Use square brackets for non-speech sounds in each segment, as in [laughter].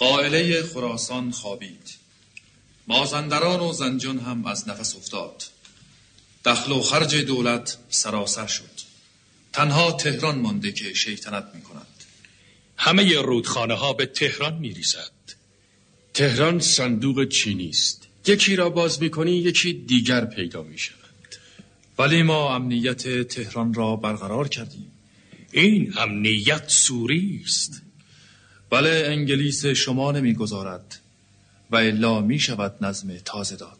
قائله خراسان خوابید. مازندران و زنجان هم از نفس افتاد. دخل و خرج دولت سراسر شد. تنها تهران مانده که شیطنت می کند همه رودخانه ها به تهران می ریزد تهران صندوق چینی است. یکی را باز می کنی یکی دیگر پیدا می شود ولی ما امنیت تهران را برقرار کردیم. این امنیت سوری است. بله انگلیس شما نمی‌گذارد و الا می شود نظم تازه داد.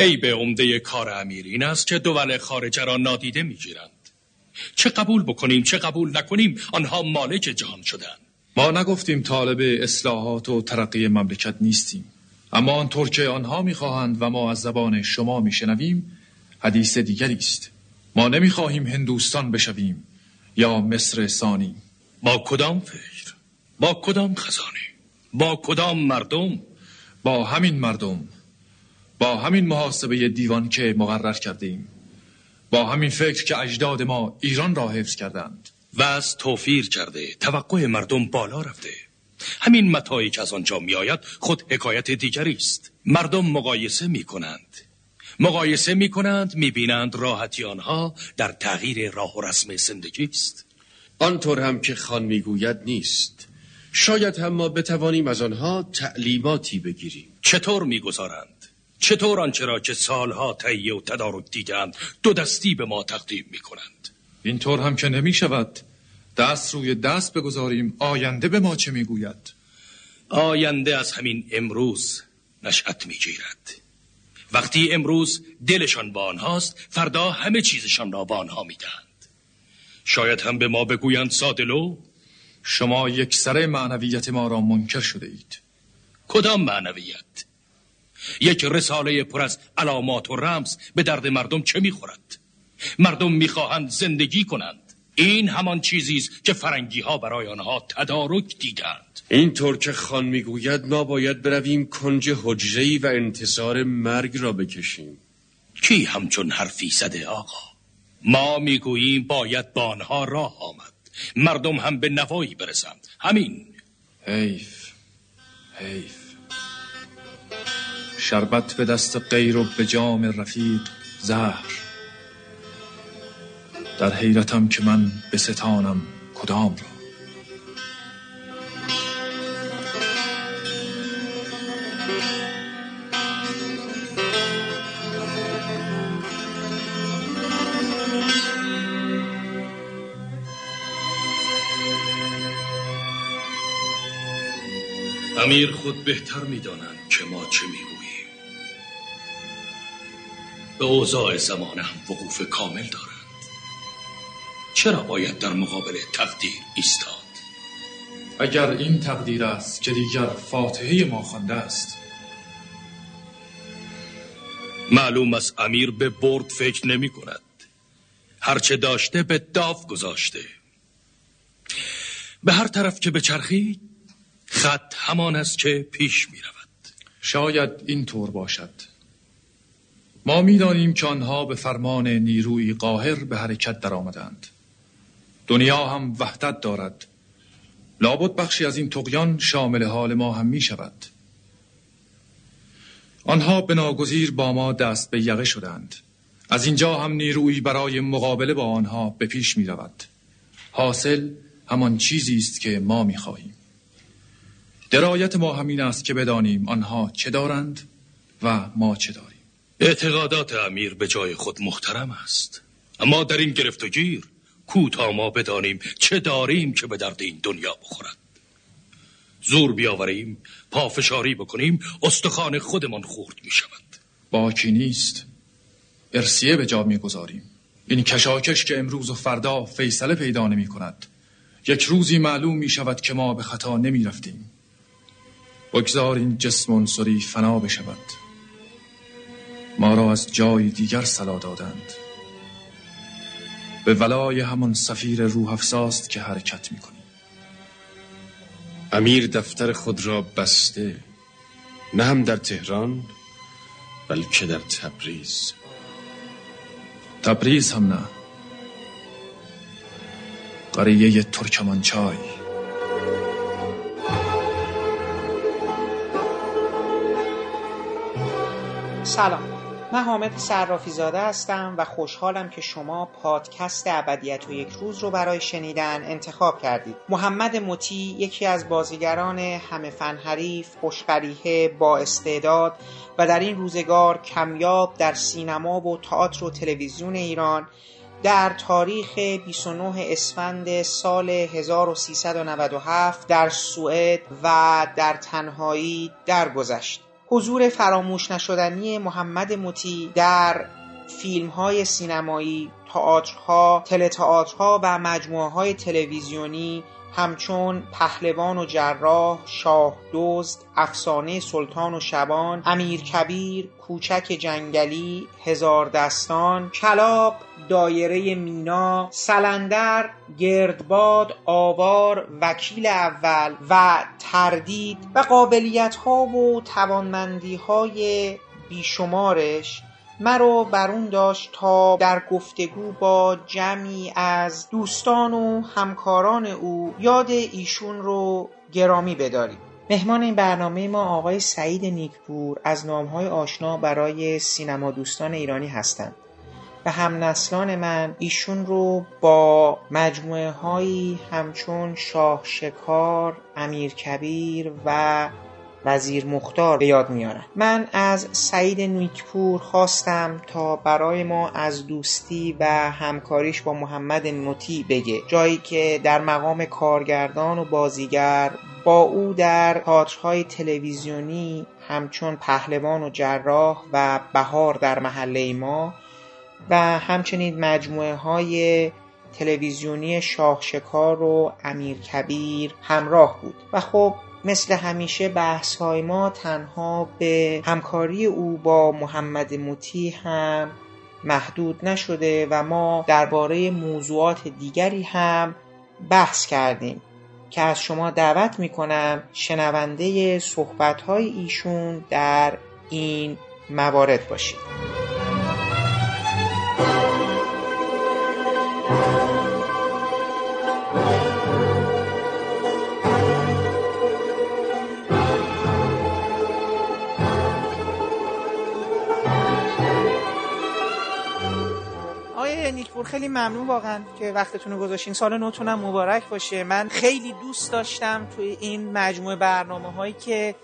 ای به عمده کار امیر این است که دول خارجه را نادیده می‌گیرند. چه قبول بکنیم چه قبول نکنیم آنها مالک جهان شدند. ما نگفتیم طالب اصلاحات و ترقی مملکت نیستیم. اما آنطور که آنها می‌خواهند و ما از زبان شما میشنویم حدیث دیگری است. ما نمی‌خواهیم هندوستان بشویم یا مصر ثانی. با کدام فکر؟ با کدام خزانه؟ با کدام مردم؟ با همین مردم. با همین محاسبه دیوان که مقرر کردیم. با همین فکر که اجداد ما ایران را حفظ کردند. و از توفیر کرده توقع مردم بالا رفته. همین متایی که از آنجا می آید خود حکایت دیگری است. مردم مقایسه می کنند مقایسه می کنند می بینند راحتی آنها در تغییر راه و رسم زندگی است. آنطور هم که خان می‌گوید نیست. شاید هم ما بتوانیم از آنها تعلیماتی بگیریم. چطور می‌گذارند؟ چطور آنچه را که سالها تهیه و تدارک دیدند دو دستی به ما تقدیم می کنند اینطور هم که نمی شود دست روی دست بگذاریم آینده به ما چه می‌گوید؟ آینده از همین امروز نشأت می‌گیرد. وقتی امروز دلشان با آنهاست فردا همه چیزشان را با آنها می‌دهند. شاید هم به ما بگویند سادلو شما یک سره معنویت ما را منکر شده اید. کدام معنویت؟ یک رساله پر از علامات و رمز به درد مردم چه می‌خورد؟ مردم می‌خواهند زندگی کنند. این همان چیزی است که فرنگی ها برای آنها تدارک دیدند. اینطور که خان می‌گوید ما باید برویم کنج حجره و انتصار مرگ را بکشیم. کی همچون حرفی زده آقا؟ ما می‌گوییم باید با آنها راه آمد. مردم هم به نوایی برسند. همین. حیف. حیف. شربت به دست غیر و به جام رفیق زهر. در حیرتم که من به ستانم کدام را؟ امیر خود بهتر می‌دانند که ما چه می‌گوییم. به اوضاع زمانه هم وقوف کامل دارند چرا باید در مقابل تقدیر ایستاد؟ اگر این تقدیر است که دیگر فاتحه ما خوانده است. معلوم است امیر به برد فکر نمی کند. هرچه داشته به داف گذاشته. به هر طرف که بچرخید خط همان است که پیش می رود شاید این طور باشد. ما می‌دانیم که آنها به فرمان نیروی قاهر به حرکت در آمدند دنیا هم وحدت دارد. لابد بخشی از این تقیان شامل حال ما هم می شود آنها به ناگزیر با ما دست به یقه شدند. از اینجا هم نیرویی برای مقابله با آنها به پیش می رود حاصل همان چیزی است که ما می خواهیم درایت ما همین است که بدانیم آنها چه دارند و ما چه داریم. اعتقادات امیر به جای خود محترم است. اما در این گرفت و گیر کوتا ما بدانیم چه داریم که به درد این دنیا بخورد. زور بیاوریم پافشاری بکنیم استخوان خودمان خورد می شود. باکی نیست؟ ارسیه به جا می‌گذاریم این کشاکش که امروز و فردا فیصله پیدا نمی کند. یک روزی معلوم می شود که ما به خطا نمی رفتیم. بگذار این جسم عنصری فنا بشود. ما را از جای دیگر سلا دادند. به ولای همان سفیر روح افزاست که حرکت می کنیم امیر دفتر خود را بسته نه هم در تهران بلکه در تبریز. تبریز هم نه. قریه ترکمانچای. سلام من حامد صرافی زاده هستم و خوشحالم که شما پادکست ابدیت و یک روز رو برای شنیدن انتخاب کردید محمد مطی یکی از بازیگران همه فن حریف خوشقریحه با استعداد و در این روزگار کمیاب در سینما و تئاتر و تلویزیون ایران در تاریخ 29 اسفند سال 1397 در سوئد و در تنهایی درگذشت. حضور فراموش نشدنی محمد مطی در فیلم های سینمایی، تئاترها، تلتئاترها و مجموعه های تلویزیونی همچون پهلوان و جراح، شاه دزد، افسانه سلطان و شبان، امیر کبیر، کوچک جنگلی، هزار دستان، کلاق، دایره مینا، سلندر، گردباد، آوار، وکیل اول و تردید و قابلیت ها و توانمندی های بیشمارش مرا بر اون داشت تا در گفتگو با جمعی از دوستان و همکاران او یاد ایشون رو گرامی بداریم. مهمان این برنامه ما آقای سعید نیکپور از نامهای آشنا برای سینما دوستان ایرانی هستند. و هم نسلان من ایشون رو با مجموعه هایی همچون شاه شکار، امیر کبیر و وزیر مختار به یاد میارن من از سعید نیکپور خواستم تا برای ما از دوستی و همکاریش با محمد نوتی بگه. جایی که در مقام کارگردان و بازیگر با او در تئاترهای تلویزیونی همچون پهلوان و جراح و بهار در محله ما و همچنین مجموعه های تلویزیونی شاه شکار و امیر کبیر همراه بود. و خب مثل همیشه بحث های ما تنها به همکاری او با محمد موتی هم محدود نشده و ما درباره موضوعات دیگری هم بحث کردیم که از شما دعوت می کنم شنونده صحبت های ایشون در این موارد باشید. خیلی ممنون واقعا که وقتتون رو گذاشتین. سال نوتونم مبارک باشه. من خیلی دوست داشتم توی این مجموعه برنامه هایی که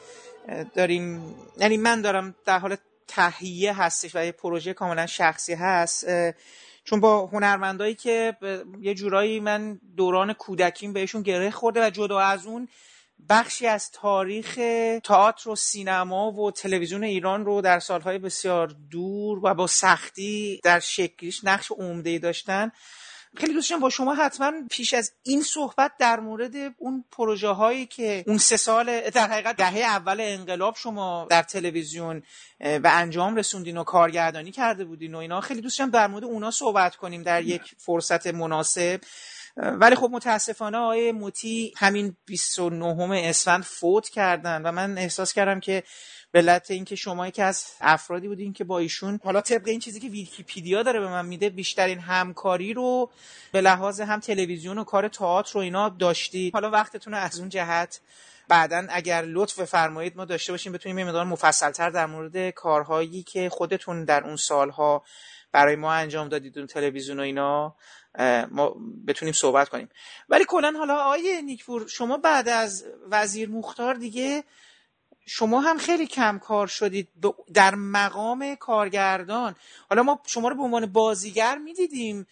داریم یعنی من دارم در حال تهیه هستش و یه پروژه کاملا شخصی هست چون با هنرمندایی که یه جورایی من دوران کودکیم بهشون گره خورده و جدا از اون بخشی از تاریخ تئاتر و سینما و تلویزیون ایران رو در سالهای بسیار دور و با سختی در شکلیش نقش عمده داشتن. خیلی دوست با شما حتما پیش از این صحبت در مورد اون پروژه هایی که اون سه سال در حقیقت دهه اول انقلاب شما در تلویزیون و انجام رسوندین و کارگردانی کرده بودین و اینا. خیلی دوست در مورد اونا صحبت کنیم در یک فرصت مناسب. ولی خب متاسفانه آقای موتی همین 29 اسفند فوت کردن و من احساس کردم که به علت اینکه شما که از افرادی بودین که با ایشون حالا طبق این چیزی که ویکیپیدیا داره به من میده بیشترین همکاری رو به لحاظ هم تلویزیون و کار تئاتر رو اینا داشتید. حالا وقتتون از اون جهت بعدا اگر لطف فرمایید ما داشته باشیم بتونیم یه مقدار مفصلتر در مورد کارهایی که خودتون در اون سالها برای ما انجام دادید اون تلویزیون و اینا ما بتونیم صحبت کنیم. ولی کلا حالا آقای نیکپور شما بعد از وزیر مختار دیگه شما هم خیلی کم کار شدید در مقام کارگردان. حالا ما شما رو به عنوان بازیگر می‌دیدیم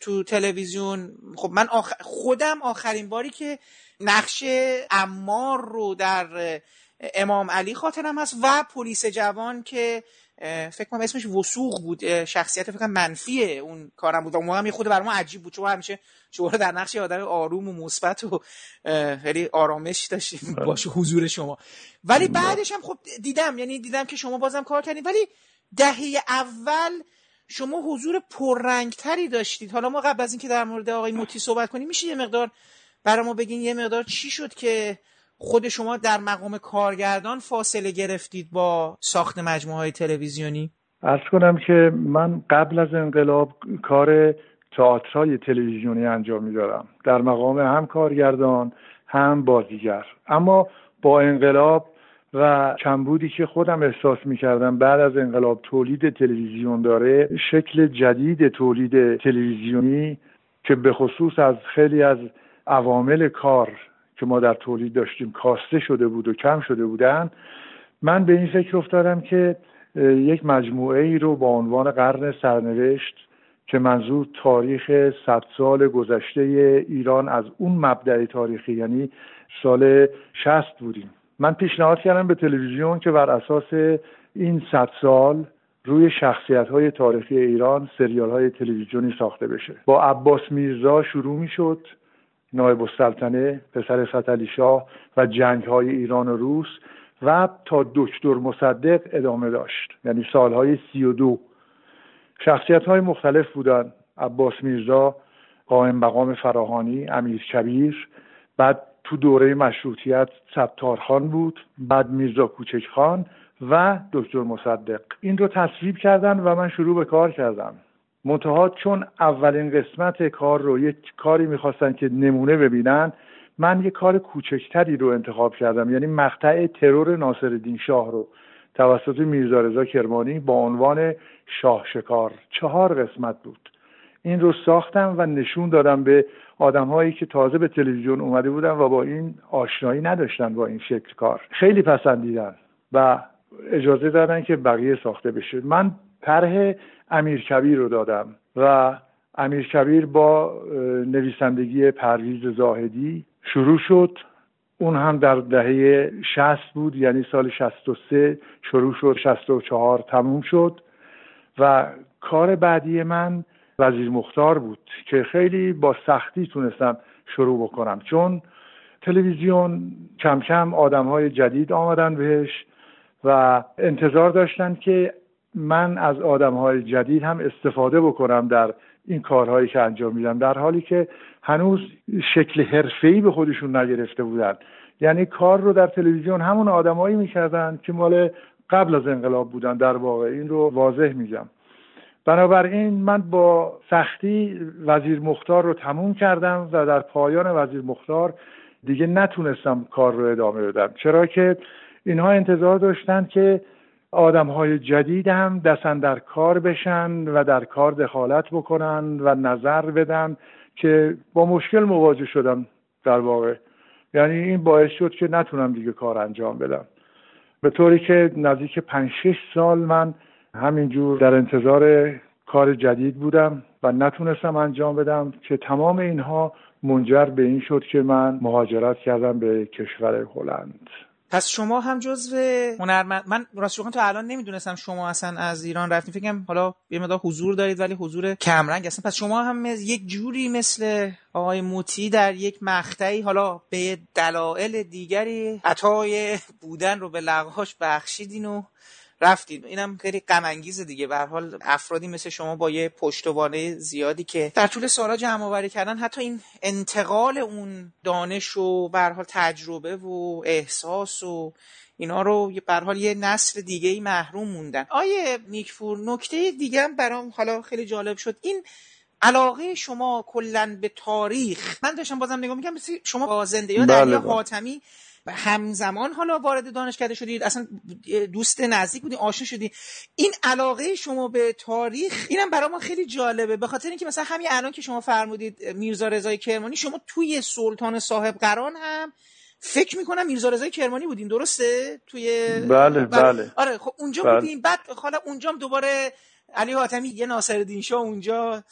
تو تلویزیون. خب من خودم آخرین باری که نقش امار رو در امام علی خاطرم هست و پلیس جوان که فکر کنم اسمش وسوق بود. شخصیت فکر منفی اون کارم بود. و اون هم یه خود برای ما عجیب بود. چون همیشه شما در نقش آدم آروم و مثبت و خیلی آرامش داشتیم بله. باشه حضور شما. ولی بله. بعدش هم خب دیدم یعنی دیدم که شما بازم کار کردید ولی دهه اول شما حضور پررنگتری داشتید. حالا ما قبل از اینکه در مورد آقای موتی صحبت کنیم میشه یه مقدار برای ما بگین یه مقدار چی شد که خود شما در مقام کارگردان فاصله گرفتید با ساخت مجموعه های تلویزیونی؟ ارز کنم که من قبل از انقلاب کار تئاترهای تلویزیونی انجام میدارم در مقام هم کارگردان هم بازیگر. اما با انقلاب و کمبودی که خودم احساس می‌کردم بعد از انقلاب تولید تلویزیون داره شکل جدید تولید تلویزیونی که به خصوص از خیلی از عوامل کار که ما در تولید داشتیم کاسته شده بود و کم شده بودن من به این فکر افتادم که یک مجموعه ای رو با عنوان قرن سرنوشت که منظور تاریخ صد سال گذشته ایران از اون مبدع تاریخی یعنی سال شست بودیم. من پیشنهاد کردم به تلویزیون که بر اساس این صد سال روی شخصیت های تاریخی ایران سریال های تلویزیونی ساخته بشه. با عباس میرزا شروع می شد نایب السلطنه پسر فتلی شاه و جنگ های ایران و روس و تا دکتر مصدق ادامه داشت. یعنی سالهای سی و دو. شخصیت های مختلف بودن. عباس میرزا قائم مقام فراهانی امیر کبیر. بعد تو دوره مشروطیت ستارخان بود بعد میرزا کوچک خان و دکتر مصدق. این رو تصویب کردن و من شروع به کار کردم. منتها چون اولین قسمت کار رو یک کاری می‌خواستن که نمونه ببینن من یک کار کوچکتری رو انتخاب کردم یعنی مقطع ترور ناصر شاه رو توسط میرزا رضا کرمانی با عنوان شاه شکار چهار قسمت بود. این رو ساختم و نشون دادم به آدم هایی که تازه به تلویزیون اومده بودن و با این آشنایی نداشتن با این شکل کار. خیلی پسندیدن و اجازه دادن که بقیه ساخته بشه. من طرح امیر کبیر رو دادم و امیر کبیر با نویسندگی پرویز زاهدی شروع شد. اون هم در دهه شست بود یعنی سال شست و سه شروع شد شست و چهار تموم شد و کار بعدی من وزیر مختار بود که خیلی با سختی تونستم شروع بکنم. چون تلویزیون کم کم آدم های جدید آمدن بهش و انتظار داشتن که من از آدم های جدید هم استفاده بکنم در این کارهایی که انجام میدم در حالی که هنوز شکل حرفه‌ای به خودشون نگرفته بودن. یعنی کار رو در تلویزیون همون آدمایی می‌کردن که مال قبل از انقلاب بودن در واقع. این رو واضح میگم. بنابراین من با سختی وزیر مختار رو تموم کردم و در پایان وزیر مختار دیگه نتونستم کار رو ادامه بدم. چرا که اینها انتظار داشتند که آدم های جدید هم دستن در کار بشن و در کار دخالت بکنن و نظر بدن که با مشکل مواجه شدم در واقع. یعنی این باعث شد که نتونم دیگه کار انجام بدم. به طوری که نزدیک پنج شش سال من همینجور در انتظار کار جدید بودم و نتونستم انجام بدم که تمام اینها منجر به این شد که من مهاجرت کردم به کشور هلند. پس شما هم جزو هنرمند من راست تا الان نمی‌دونستم شما اصلا از ایران رفتین. فکرم حالا یه مقدار حضور دارید ولی حضور کمرنگ اصلا. پس شما هم یک جوری مثل آقای موتی در یک مقطعی حالا به دلایل دیگری عطای بودن رو به لغاش بخشیدین و رفتید. اینم خیلی غم انگیز دیگه. به حال افرادی مثل شما با یه پشتوانه زیادی که در طول سالها جمع آوری کردن حتی این انتقال اون دانش و به حال تجربه و احساس و اینا رو به حال یه نسل دیگه ای محروم موندن. آیه نیکفور نکته دیگه هم برام حالا خیلی جالب شد. این علاقه شما کلا به تاریخ. من داشتم بازم نگاه می‌کنم شما با زنده یا بله. حاتمی همزمان حالا وارد دانشکده شدید اصلا دوست نزدیک بودی آشنا شدی. این علاقه شما به تاریخ اینم برای ما خیلی جالبه. به خاطر اینکه مثلا همین الان که شما فرمودید میرزا رضای کرمانی شما توی سلطان صاحب قران هم فکر می‌کنم میرزا رضای کرمانی بودین درسته؟ توی بله بله. آره خب اونجا بله. بودین. بعد حالا اونجا دوباره علی حاتمی یه ناصر شاه اونجا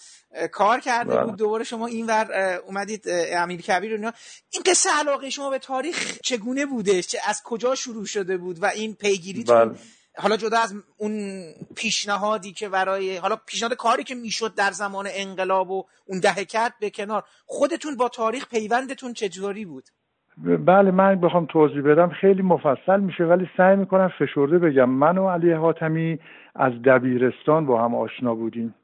کار کرده بله. بود. دوباره شما این ور اومدید امیر کبیر اینا. این قصه علاقه شما به تاریخ چگونه بوده؟ چه از کجا شروع شده بود و این پیگیریتون بله. حالا جدا از اون پیشنهادی که برای حالا پیشنهاد کاری که می‌شد در زمان انقلاب و اون دهکت به کنار خودتون با تاریخ پیوندتون چجوری بود؟ بله من بخوام توضیح بدم. خیلی مفصل میشه ولی سعی می‌کنم فشرده بگم. من و علی حاتمی از دبیرستان با هم آشنا بودیم.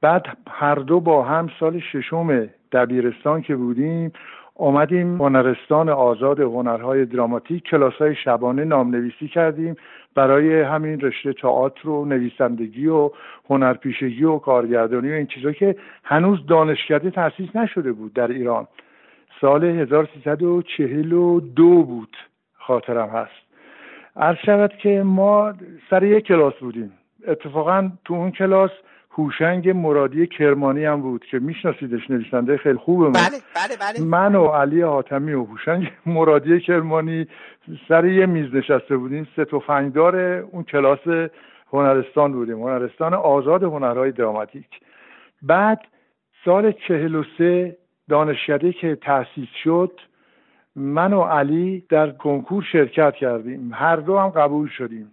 بعد هر دو با هم سال ششم دبیرستان که بودیم آمدیم هنرستان آزاد هنرهای دراماتیک کلاس های شبانه نامنویسی کردیم. برای همین رشته تئاتر و نویسندگی و هنرپیشگی و کارگردانی و این چیزا که هنوز دانشکده تأسیس نشده بود در ایران. سال 1342 بود خاطرم هست. عرض شود که ما سر یک کلاس بودیم. اتفاقا تو اون کلاس هوشنگ مرادی کرمانی هم بود که میشناسیدش نویسنده خیلی خوبه. بله بله بله. من و علی حاتمی و هوشنگ مرادی کرمانی سر یه میز نشسته بودیم. سه تفنگدار اون کلاس هنرستان بودیم. هنرستان آزاد هنرهای دراماتیک. بعد سال چهل و سه دانشکده که تأسیس شد من و علی در کنکور شرکت کردیم. هر دو هم قبول شدیم.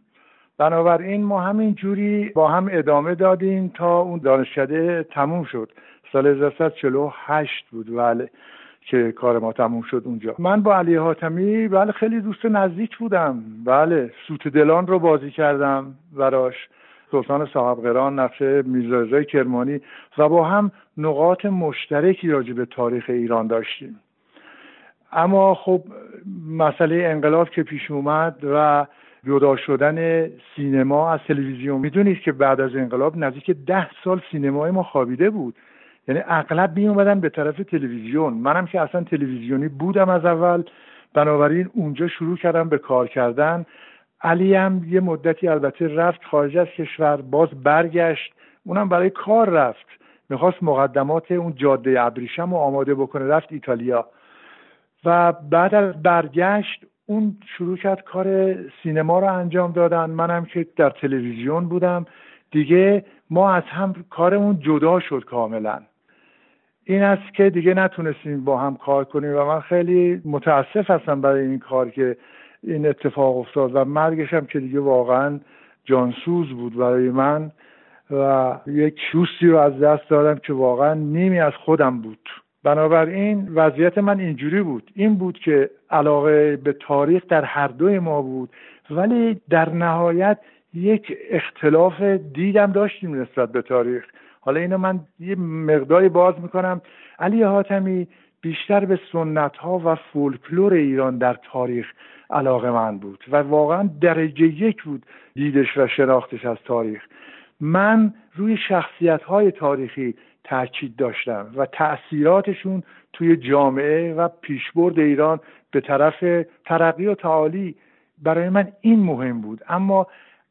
بنابراین ما همین جوری با هم ادامه دادیم تا اون دانشکده تموم شد. سال 1948 بود. بله. که کار ما تموم شد اونجا. من با علی حاتمی بله خیلی دوست نزدیک بودم. بله سوت دلان رو بازی کردم براش. سلطان صاحب قران نقش میرزا کرمانی و با هم نقاط مشترکی راجع به تاریخ ایران داشتیم. اما خب مسئله انقلاب که پیش اومد و جدا شدن سینما از تلویزیون. می‌دونید که بعد از انقلاب نزدیک ده سال سینمای ما خوابیده بود. یعنی اغلب می اومدن به طرف تلویزیون. منم که اصلا تلویزیونی بودم از اول. بنابراین اونجا شروع کردم به کار کردن. علی هم یه مدتی البته رفت خارج از کشور باز برگشت. اونم برای کار رفت. می‌خواست مقدمات اون جاده ابریشم رو آماده بکنه رفت ایتالیا. و بعد از برگشت اون شروع کرد کار سینما رو انجام دادن. منم که در تلویزیون بودم. دیگه ما از هم کارمون جدا شد کاملا. این است که دیگه نتونستیم با هم کار کنیم و من خیلی متاسف هستم برای این کار که این اتفاق افتاد و مرگشم که دیگه واقعا جانسوز بود برای من و یک شوستی رو از دست دادم که واقعا نیمی از خودم بود. بنابراین وضعیت من اینجوری بود. این بود که علاقه به تاریخ در هر دوی ما بود ولی در نهایت یک اختلاف دیدم داشتیم نسبت به تاریخ. حالا اینو من یه مقداری باز می‌کنم. علی حاتمی بیشتر به سنت ها و فولکلور ایران در تاریخ علاقه من بود و واقعا درجه یک بود دیدش و شناختش از تاریخ. من روی شخصیت های تاریخی تاکید داشتم و تاثیراتشون توی جامعه و پیشبرد ایران به طرف ترقی و تعالی برای من این مهم بود. اما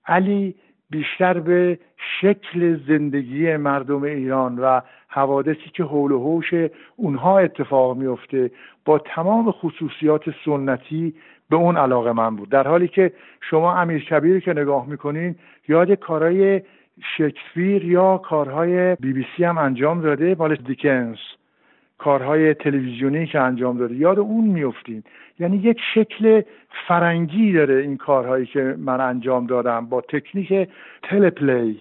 علی بیشتر به شکل زندگی مردم ایران و حوادثی که حول و حوش اونها اتفاق میفته با تمام خصوصیات سنتی به اون علاقه من بود. در حالی که شما امیر کبیر که نگاه می‌کنین یاد کارهای شکسپیر یا کارهای بی بی سی هم انجام داده مال دیکنز. کارهای تلویزیونی که انجام داده. یاد اون میفتین یعنی یک شکل فرنگی داره این کارهایی که من انجام دادم با تکنیک تلپلی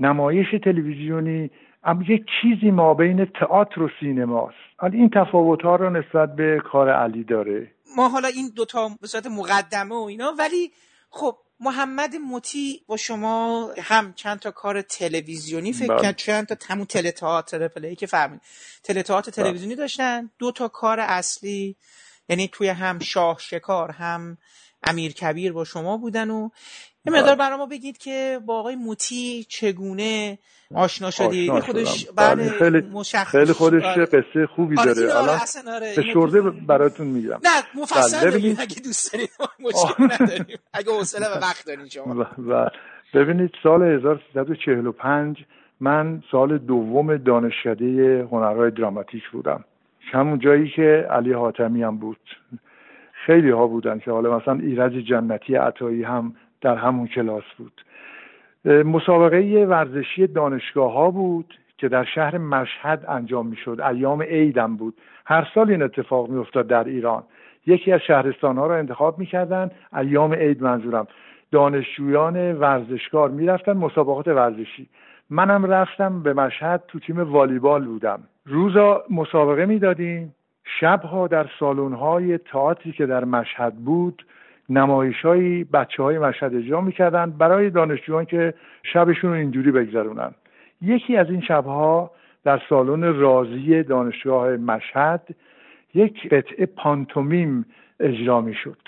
نمایش تلویزیونی اما یک چیزی ما بین تئاتر و سینماست این تفاوت ها رو نسبت به کار علی داره. ما حالا این دوتا به صورت مقدمه و اینا ولی خب محمد موتی با شما هم چند تا کار تلویزیونی فکر بله. کرد چند تا همون تئاتر پلی که فهمید تئاتر بله. تلویزیونی داشتن دو تا کار اصلی یعنی توی هم شاه شکار هم امیر کبیر با شما بودن و یه مقدار بله. برای ما بگید که با آقای موتی چگونه آشنا شدی؟ خودش بعد بله، خیلی خیلی خودش آره. قصه خوبی آره داره. الان آره به شورده براتون میگم. نه مفصل بله اگه دوست دارید [laughs] مشکل نداریم. اگه حوصله و وقت دارید شما. و ببینید سال 1345 من سال دوم دانشکده هنرهای دراماتیک بودم. همون جایی که علی حاتمی هم بود. خیلی ها بودن که حالا مثلا ایرج جنتی عطایی هم در همون کلاس بود. مسابقه ورزشی دانشگاه ها بود که در شهر مشهد انجام می‌شد. ایام عیدم بود. هر سال این اتفاق میافتاد در ایران. یکی از شهرستان ها را انتخاب می‌کردن. ایام عید منظورم. دانشجویان ورزشکار می‌رفتن مسابقات ورزشی. منم رفتم به مشهد تو تیم والیبال بودم. روزا مسابقه می‌دادیم. شبها در های تئاتری که در مشهد بود نمایشهایی بچه های مشهد اجرا می‌کردن برای دانشجویان که شبشون رو اینجوری بگذرونن. یکی از این شبها در سالن رازی دانشگاه مشهد یک قطعه پانتومیم اجرا می‌شد.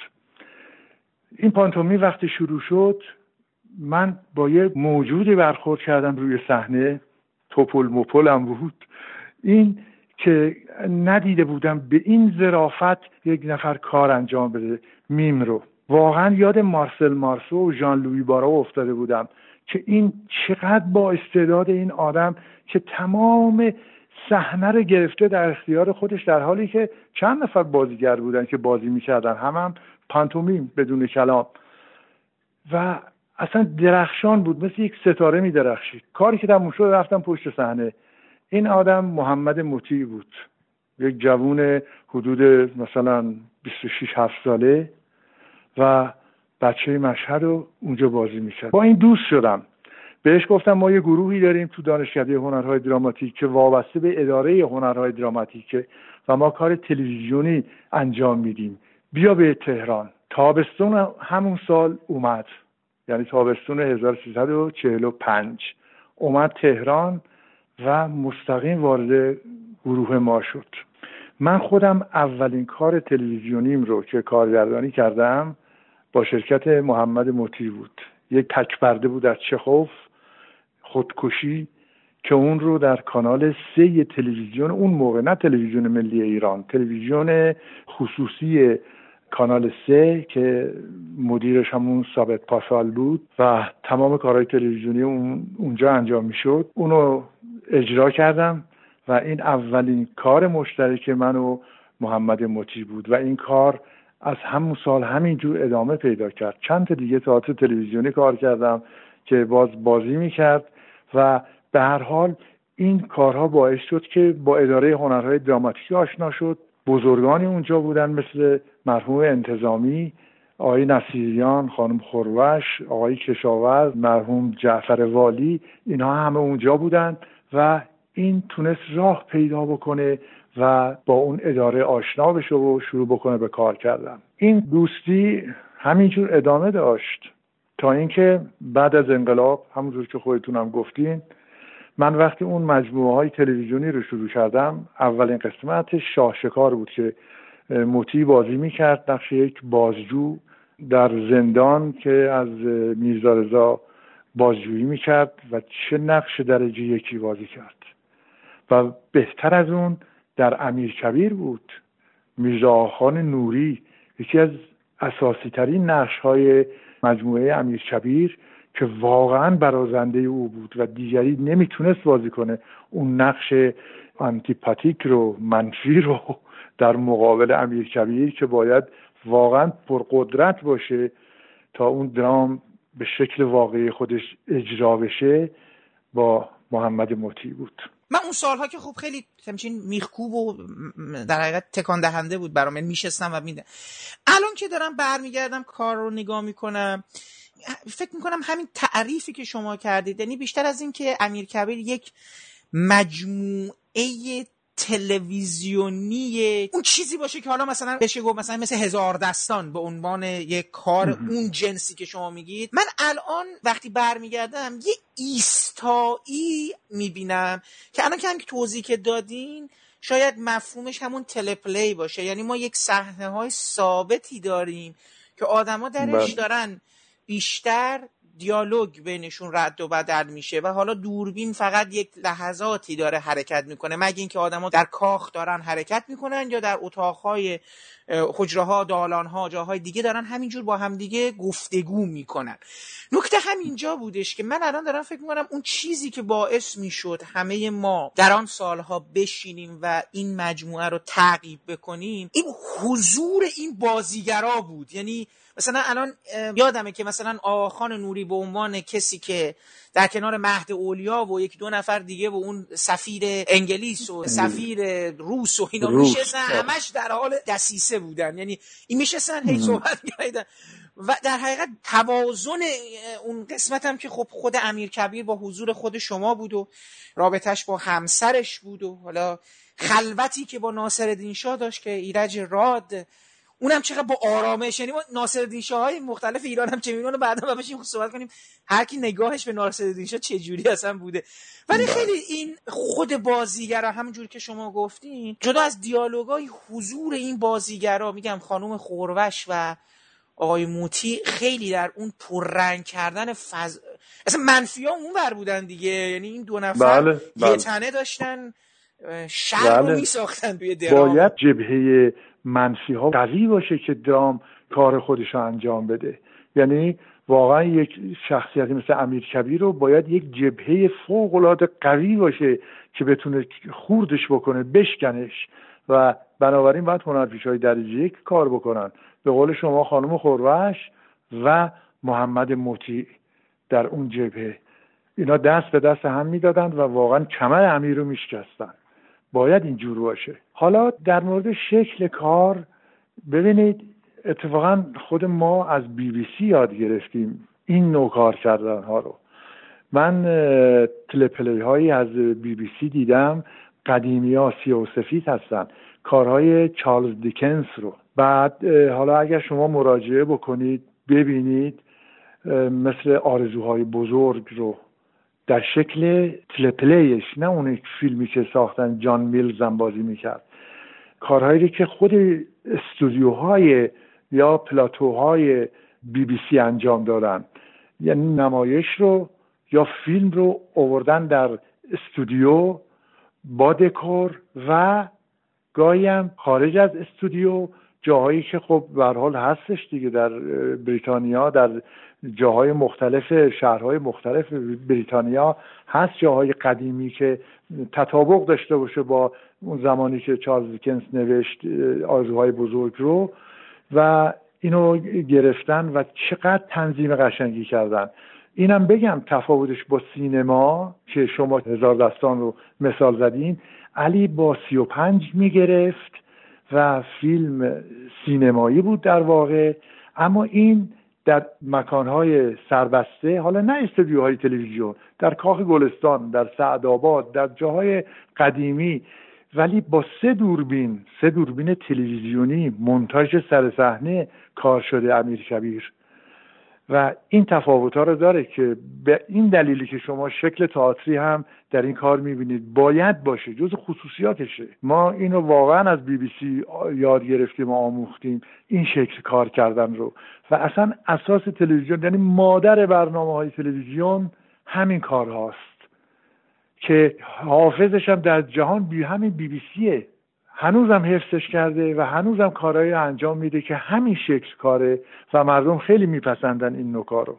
این پانتومیم وقتی شروع شد من با یه موجودی برخورد کردم روی صحنه تپل مپلم بود. این که ندیده بودم به این ظرافت یک نفر کار انجام بده. میم رو. واقعا یاد مارسل مارسو و ژان لوی بارا افتاده بودم که این چقدر با استعداد این آدم که تمام صحنه رو گرفته در اختیار خودش در حالی که چند نفر بازیگر بودن که بازی می‌کردن هم هم پانتومیم بدون کلام. و اصلا درخشان بود مثل یک ستاره می درخشید کاری که تموم شد رفتم پشت صحنه. این آدم محمد مطیع بود. یک جوون حدود مثلا 26 7 ساله. و بچه مشهد رو اونجا بازی می‌کرد. با این دوست شدم. بهش گفتم ما یه گروهی داریم تو دانشکده هنرهای دراماتیک که وابسته به اداره هنرهای دراماتیکه و ما کار تلویزیونی انجام میدیم. بیا به تهران. تابستون همون سال اومد. یعنی تابستون 1345 اومد تهران و مستقیم وارد گروه ما شد. من خودم اولین کار تلویزیونیم رو که کارگردانی کردم با شرکت محمد موتی بود. یک تکبرده بود از چخوف خودکشی که اون رو در کانال سه تلویزیون اون موقع نه تلویزیون ملی ایران تلویزیون خصوصی کانال سه که مدیرش همون ثابت پاسال بود و تمام کارهای تلویزیونی اون اونجا انجام می‌شد. اونو اجرا کردم و این اولین کار مشترک من و محمد مطی بود و این کار از همون سال همینجور ادامه پیدا کرد. چند تا دیگه تئاتر تلویزیونی کار کردم که باز بازی می‌کرد و به هر حال این کارها باعث شد که با اداره هنرهای دراماتیکی آشنا شد. بزرگانی اونجا بودن مثل مرحوم انتظامی آقای نصیریان خانم خروش آقای کشاورز مرحوم جعفر والی اینها همه اونجا بودن و این تونست راه پیدا بکنه و با اون اداره آشنا بشه و شروع بکنه به کار کردن. این دوستی همینجور ادامه داشت. تا اینکه بعد از انقلاب همونجور که خودتونم گفتین من وقتی اون مجموعه های تلویزیونی رو شروع کردم اولین قسمت شاه شکار بود که موتی بازی می‌کرد. نقش یک بازجو در زندان که از میرزا بازجویی می‌کرد و چه نقش درجه یکی بازی کرد. و بهتر از اون در امیر کبیر بود. میرزا نوری یکی از اساسی ترین نقش های مجموعه امیر کبیر که واقعا برازنده او بود و دیگری نمی‌تونست بازی کنه اون نقش آنتیپاتیک رو منفی رو در مقابل امیر کبیر که باید واقعا پرقدرت باشه تا اون درام به شکل واقعی خودش اجرا بشه با محمد موتی بود. من اون سالها که خب خیلی همچین میخکوب و در حقیقت تکان دهنده بود برام یعنی میشستم و میده الان که دارم برمیگردم کار رو نگاه می‌کنم فکر می‌کنم همین تعریفی که شما کردید یعنی بیشتر از این که امیر کبیر یک مجموعه تلویزیونی اون چیزی باشه که حالا مثلا بشه گفت مثلا مثل هزار دستان به عنوان یک کار اون جنسی که شما میگید. من الان وقتی برمیگردم یه ایستایی می‌بینم که الان که هم توضیح که دادین شاید مفهومش همون تلپلی باشه. یعنی ما یک صحنه های ثابتی داریم که آدما درش بله. دارن بیشتر دیالوگ بینشون رد و بدل میشه و حالا دوربین فقط یک لحظاتی داره حرکت می‌کنه مگه اینکه آدما در کاخ دارن حرکت می‌کنن یا در اتاقهای حجره ها دالان ها جاهای دیگه دارن همینجور با همدیگه گفتگو می‌کنن. نکته همینجا بودش که من الان دارم فکر می‌کنم اون چیزی که باعث می‌شد همه ما در آن سالها بشینیم و این مجموعه رو تعقیب بکنیم این حضور این بازیگرا بود. یعنی مثلا الان یادمه که مثلا آخان نوری به عنوان کسی که در کنار مهد اولیا و یک دو نفر دیگه و اون سفیر انگلیس و سفیر روس و اینا میشستن. همش در حال دسیسه بودن. یعنی این میشستن هی صحبت می‌کردن. و در حقیقت توازن اون قسمت هم که خب خود امیر کبیر با حضور خود شما بود و رابطش با همسرش بود و حالا خلوتی که با ناصر شاه داشت که ایرج راد اونم چقدر با آرامش یعنی ما ناصرالدین های مختلف ایران هم چه می‌بینن بعدا بشیم صحبت کنیم هر کی نگاهش به ناصرالدین شاه چه جوری اصلا بوده ولی بله. خیلی این خود بازیگرا همونجور که شما گفتین جدا از دیالوگای حضور این بازیگرا میگم خانم خوروش و آقای موتی خیلی در اون پررنگ کردن فض... اصلا منفی ها اون بر بودن دیگه یعنی این دو نفر بله، بله. یه تنه داشتن شهر بله. رو میساختن توی درام باید جبهه منفی ها قوی باشه که درام کار خودش رو انجام بده. یعنی واقعا یک شخصیتی مثل امیر کبیر رو باید یک جبهه فوق العاده قوی باشه که بتونه خوردش بکنه بشکنش. و بنابراین باید هنرپیش های درجه یک کار بکنن. به قول شما خانم خوروش و محمد موتی در اون جبهه. اینا دست به دست هم می‌دادند و واقعا کمر امیر رو میشکستن. باید اینجور باشه. حالا در مورد شکل کار ببینید اتفاقا خود ما از بی بی سی یاد گرفتیم این نوع کار کردن ها رو. من تلپلی هایی از بی بی سی دیدم. قدیمی ها سیاه و سفید هستن. کارهای چارلز دیکنز رو. بعد حالا اگر شما مراجعه بکنید ببینید مثل آرزوهای بزرگ رو در شکل تلپلیش نه اون فیلمی که ساختن جان میلز هم بازی می‌کرد. کارهایی که خود استودیوهای یا پلاتوهای بی بی سی انجام دادن. یعنی نمایش رو یا فیلم رو اووردن در استودیو با دکور و گاهی هم خارج از استودیو جاهایی که خب به حال هستش دیگه در بریتانیا در جاهای مختلف شهرهای مختلف بریتانیا هست جاهای قدیمی که تطابق داشته باشه با اون زمانی که چارلز دیکنز نوشت آرزوهای بزرگ رو و اینو گرفتن و چقدر تنظیم قشنگی کردن. اینم بگم تفاوتش با سینما که شما هزار دستان رو مثال زدین علی با سی و پنج می‌گرفت و فیلم سینمایی بود در واقع. اما این در مکانهای سربسته حالا نه استودیوهای تلویزیون در کاخ گلستان در سعدآباد در جاهای قدیمی ولی با سه دوربین سه دوربین تلویزیونی منتاج سر صحنه کار شده امیر کبیر و این تفاوت ها رو داره که به این دلیلی که شما شکل تئاتری هم در این کار می‌بینید باید باشه جز خصوصیاتشه. ما اینو واقعا از بی بی سی یاد گرفتیم و آموختیم این شکل کار کردن رو. و اصلا اساس تلویزیون یعنی مادر برنامه های تلویزیون همین کار هاست که حافظش هم در جهان بی همین بی بی سیه. هنوزم حفظش کرده و هنوزم کارهایی انجام میده که همین شکل کاره و مردم خیلی میپسندن این نوع رو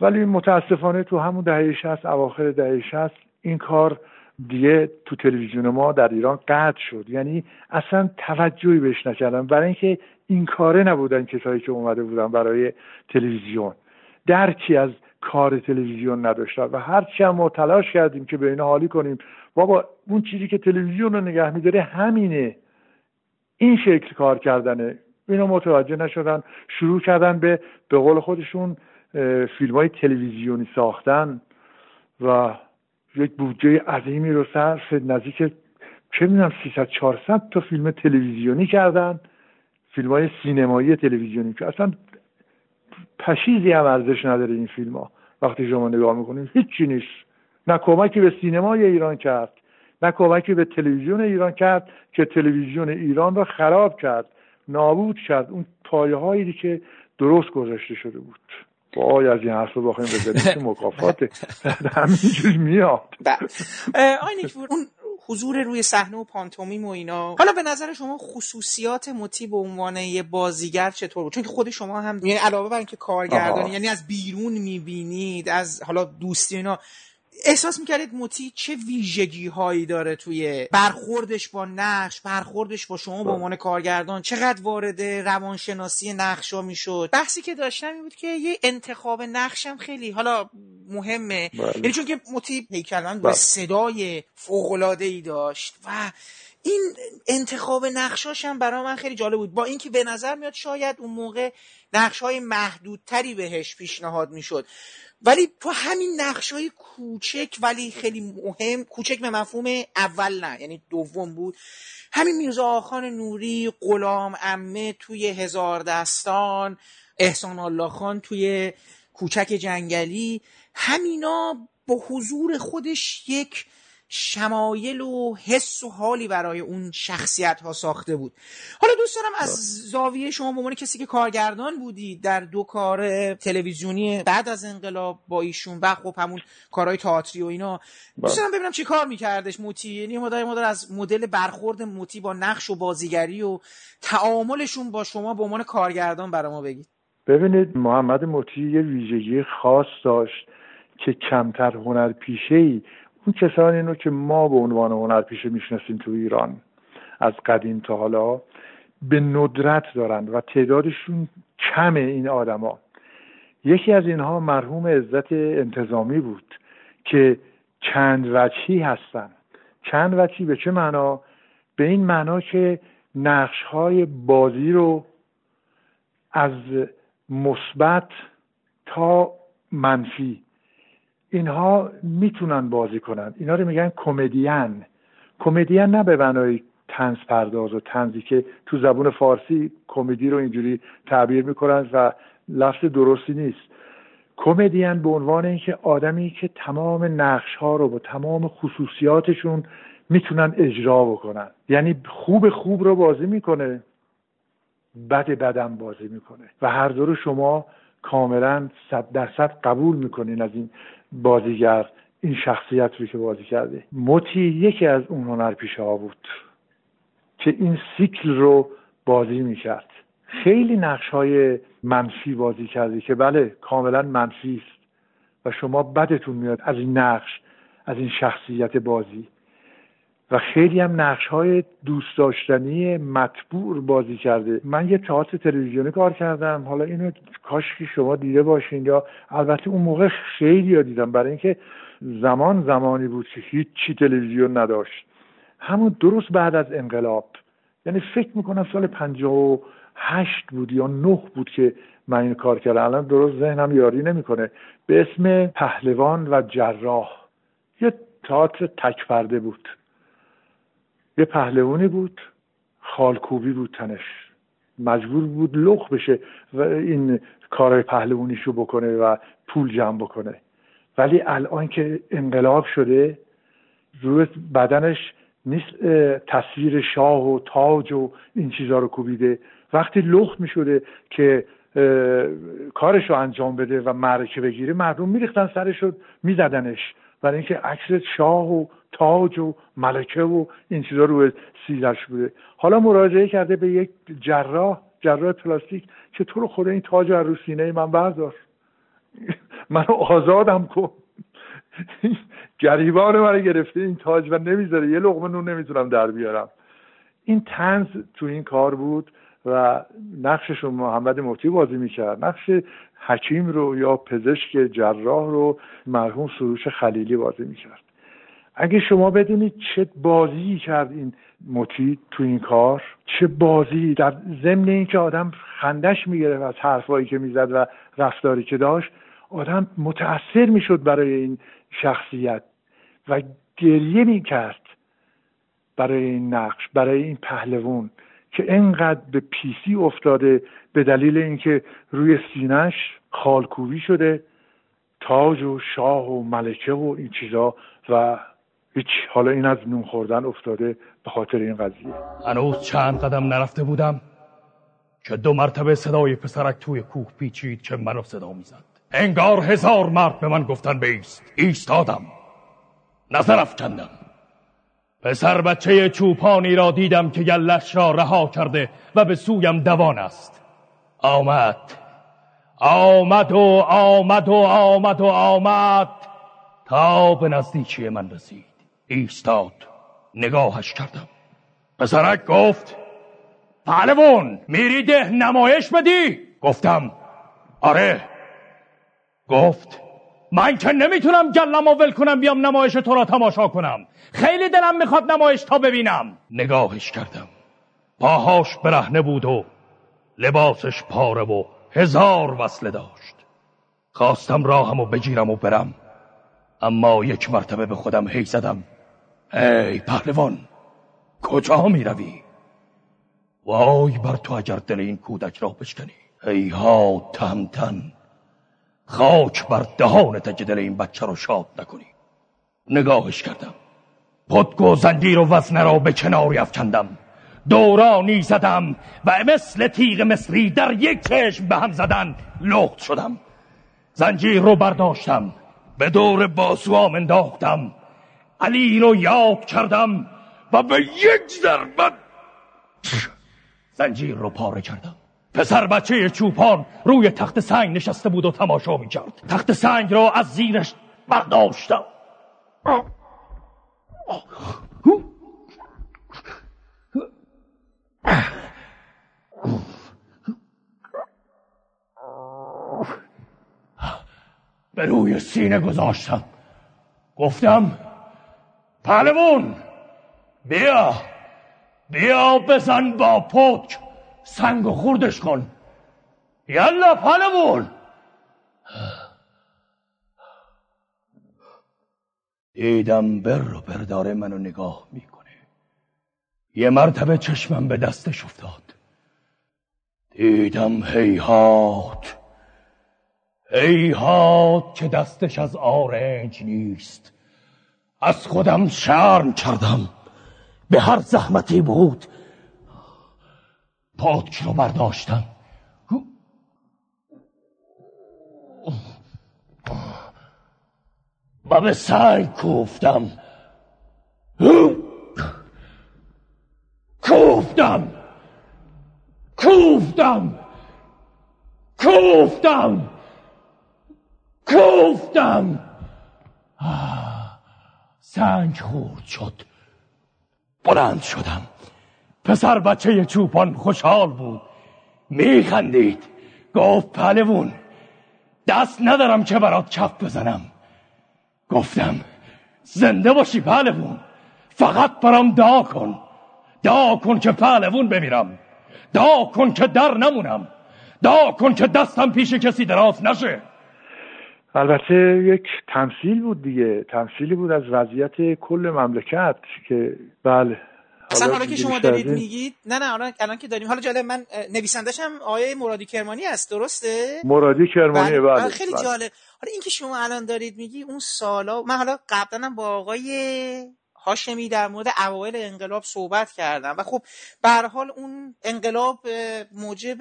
ولی متاسفانه تو همون دهه 60 اواخر دهه 60 این کار دیگه تو تلویزیون ما در ایران قطع شد. یعنی اصلا توجهی بهش نکردن برای اینکه این کاره نبودن کسایی که اومده بودن برای تلویزیون. درکی از کار تلویزیون نداشتن و هرچی هم ما تلاش کردیم که به اینا حالی کنیم. بابا اون چیزی که تلویزیون رو نگه میداره همینه. این شکل کار کردنه. اینا متوجه نشدن. شروع کردن به به قول خودشون فیلم های تلویزیونی ساختن و یک بودجه عظیمی رو صرف نزدیک چه می‌دونم 300 400 تا فیلم تلویزیونی کردن. فیلم های سینمایی تلویزیونی که اصلا پشیزی هم ارزش نداره این فیلم ها. وقتی شما نگاه می‌کنید هیچی نیست. نه کمکی به سینمای ایران کرد نه کمکی به تلویزیون ایران کرد که تلویزیون ایران را خراب کرد نابود کرد. اون پایه هایی که درست گذاشته شده بود. وای از این حرف رو بخوایم بزنیم مکافاته [laughs] همینجور میاد. اون حضور روی صحنه و پانتومیم و اینا. حالا به نظر شما خصوصیات مطی به عنوان یه بازیگر چطور بود؟ چون خود شما هم یعنی علاوه بر اینکه کارگردانی یعنی از بیرون می‌بینید از حالا دوستی اینا احساس می‌کردید موتی چه ویژگی هایی داره توی برخوردش با نقش برخوردش با شما به عنوان کارگردان چقدر وارد روانشناسی نقش ها می‌شد بحثی که داشتم این بود که یه انتخاب نقشم خیلی حالا مهمه بله. یعنی چون که موتی هیکلمن با بله. صدای فوق ای داشت و این انتخاب نقشاش هم برای من خیلی جالب بود. با اینکه به نظر میاد شاید اون موقع نقش های محدودتری بهش پیشنهاد می‌شد. ولی تو همین نقش های کوچک ولی خیلی مهم کوچک به مفهوم اول نه یعنی دوم بود. همین میرزا آخان نوری غلام امه توی هزار دستان احسان الله خان توی کوچک جنگلی همینا با حضور خودش یک شمایل و حس و حالی برای اون شخصیت ها ساخته بود. حالا دوست دارم از زاویه شما به عنوان کسی که کارگردان بودی در دو کار تلویزیونی بعد از انقلاب با ایشون و خب همون کارهای تئاتری و اینا دوست دارم ببینم چی کار میکردش موتی؟ یعنی مدار مدار از مدل برخورد موتی با نقش و بازیگری و تعاملشون با شما به عنوان کارگردان برای ما بگید. ببینید محمد موتی یه ویژگی خاص داشت که کمتر هنر پیشه ای اون کسانی اینو که ما به عنوان هنر پیشه می‌شناسیم تو ایران از قدیم تا حالا به ندرت دارند و تعدادشون کمه این آدما. یکی از اینها مرحوم عزت انتظامی بود که چند وجهی هستن. چند وجهی به چه معنا؟ به این معنا که نقش های بازی رو از مثبت تا منفی اینها می‌تونن بازی کنن. اینا رو میگن کمدین. کمدین نه به معنای تنز پرداز و تنزی که تو زبون فارسی کمدی رو اینجوری تعبیر می‌کنن و لفظ درستی نیست. کمدین به عنوان اینکه آدمی که تمام نقش ها رو با تمام خصوصیاتشون می‌تونن اجرا بکنن. یعنی خوب خوب رو بازی می‌کنه بد بدم بازی می‌کنه. و هر دو رو شما کاملا صد درصد قبول می‌کنین از این بازیگر این شخصیت رو که بازی کرده. موتی یکی از اون هنرپیشه ها بود که این سیکل رو بازی می‌کرد. خیلی نقش های منفی بازی کرده که بله کاملا منفی است و شما بدتون میاد از این نقش از این شخصیت بازی. و خیلی هم نقش های دوست داشتنی مطبوع بازی کرده. من یه تئاتر تلویزیونی کار کردم. حالا اینو کاش که شما دیده باشین یا البته اون موقع خیلی ها دیدم. برای اینکه زمان زمانی بود که هیچ چی تلویزیون نداشت. همون درست بعد از انقلاب. یعنی فکر می‌کنم سال پنجاه و هشت بود یا نه بود که من این کار کردم. الان درست ذهنم یاری نمی‌کنه. به اسم پهلوان و جراح. یه تئاتر تک بود. یه پهلوانی بود خالکوبی بود تنش. مجبور بود لخ بشه و این کارهای پهلوانیشو بکنه و پول جمع بکنه. ولی الان که انقلاب شده روی بدنش نیست تصویر شاه و تاج و این چیزها رو کوبیده. وقتی لخت می شده که کارش رو انجام بده و معرکه بگیره مردم میریختن سرش رو میزدنش. برای اینکه عکس شاه و تاج و ملکه و این چیزا رو سیزش بوده. حالا مراجعه کرده به یک جراح جراح پلاستیک که تو رو خدا این تاج رو سینه من بردار. [laughs] منو آزادم کن. [laughs] گریبان من گرفته این تاج و نمی‌ذاره. یه لقمه نون نمی‌تونم در بیارم. این تنز تو این کار بود و نقشش رو محمد مفتی بازی می‌کرد. نقش حکیم رو یا پزشک جراح رو مرحوم سروش خلیلی بازی می‌کرد. اگه شما بدونید چه بازی کرد این مطی تو این کار چه بازی در ضمن اینکه آدم خندش می‌گرفت از حرفایی که می‌زد و رفتاری که داشت آدم متاثر می‌شد برای این شخصیت و گریه می‌کرد برای این نقش برای این پهلوون که انقدر به پیسی افتاده به دلیل اینکه روی سینش خالکوبی شده تاج و شاه و ملکه و این چیزا و هیچ حالا این از نون خوردن افتاده به خاطر این قضیه. هنوز چند قدم نرفته بودم که دو مرتبه صدای پسرک توی کوه پیچید که منو صدا می‌زد. انگار هزار مرد به من گفتن بیست. ایستادم. نظر افکندم. پسر بچه چوپانی را دیدم که گلش را رها کرده و به سویم دوان است. آمد. آمد و آمد و آمد و آمد تا به نزدیکی من رسید. ایستاد. نگاهش کردم. پسرک گفت پهلوان میری ده نمایش بدی؟ گفتم آره. گفت من که نمی‌تونم گلم و ول کنم بیام نمایش تو را تماشا کنم. خیلی دلم می‌خواد نمایش تا ببینم. نگاهش کردم. پاهاش برهنه بود و لباسش پاره و هزار وصله داشت. خواستم راهم و بگیرم و برم. اما یک مرتبه به خودم هی زدم. ای پهلوان کجا می روی؟ وای بر تو اگر دل این کودک را بشکنی. ای ها تهمتن. خاک بر دهانت که دل این بچه رو شاد نکنی. نگاهش کردم. پتک و زنجیر و وزنه را به کناری افکندم. دورانی زدم و مثل تیغ مصری در یک چشم به هم زدن. لخت شدم. زنجیر رو برداشتم. به دور باسوام انداختم. علی رو یاد کردم و به یک ضربت زنجیر رو پاره کردم. پسر بچه چوپان روی تخت سنگ نشسته بود و تماشا می‌کرد. تخت سنگ را از زیرش برداشتم به روی سینه گذاشتم. گفتم پهلوون بیا بیا بزن با پتک سنگ و خوردش کن. یلا پهلوون دیدم بر و برداره منو نگاه می‌کنه. یه مرتبه چشمم به دستش افتاد. دیدم هیهات. هیهات که دستش از آرنج نیست. از خودم شرم کردم. به هر زحمتی بود پاتک رو برداشتم و به سنگ کوفتم. کوفتم. کوفتم. کوفتم. کوفتم. سنگ خورد شد. بلند شدم. پسر بچه چوپان خوشحال بود. میخندید. گفت پهلوون دست ندارم که برات کف بزنم. گفتم زنده باشی پهلوون فقط برام دعا کن. دعا کن که پهلوون بمیرم. دعا کن که در نمونم. دعا کن که دستم پیش کسی دراز نشه. البته یک تمثیل بود دیگه. تمثیلی بود از وضعیت کل مملکت که بله اصلا حالا که شما دارید میگید نه نه الان الان که داریم حالا جالب من نویسندش هم آیه مرادی کرمانی است درسته مرادی کرمانی بله, بله. خیلی بله. جالب حالا این که شما الان دارید میگی اون سالا من حالا قبلا با آقای هاشمی در مورد اوایل انقلاب صحبت کردم و خب به حال اون انقلاب موجب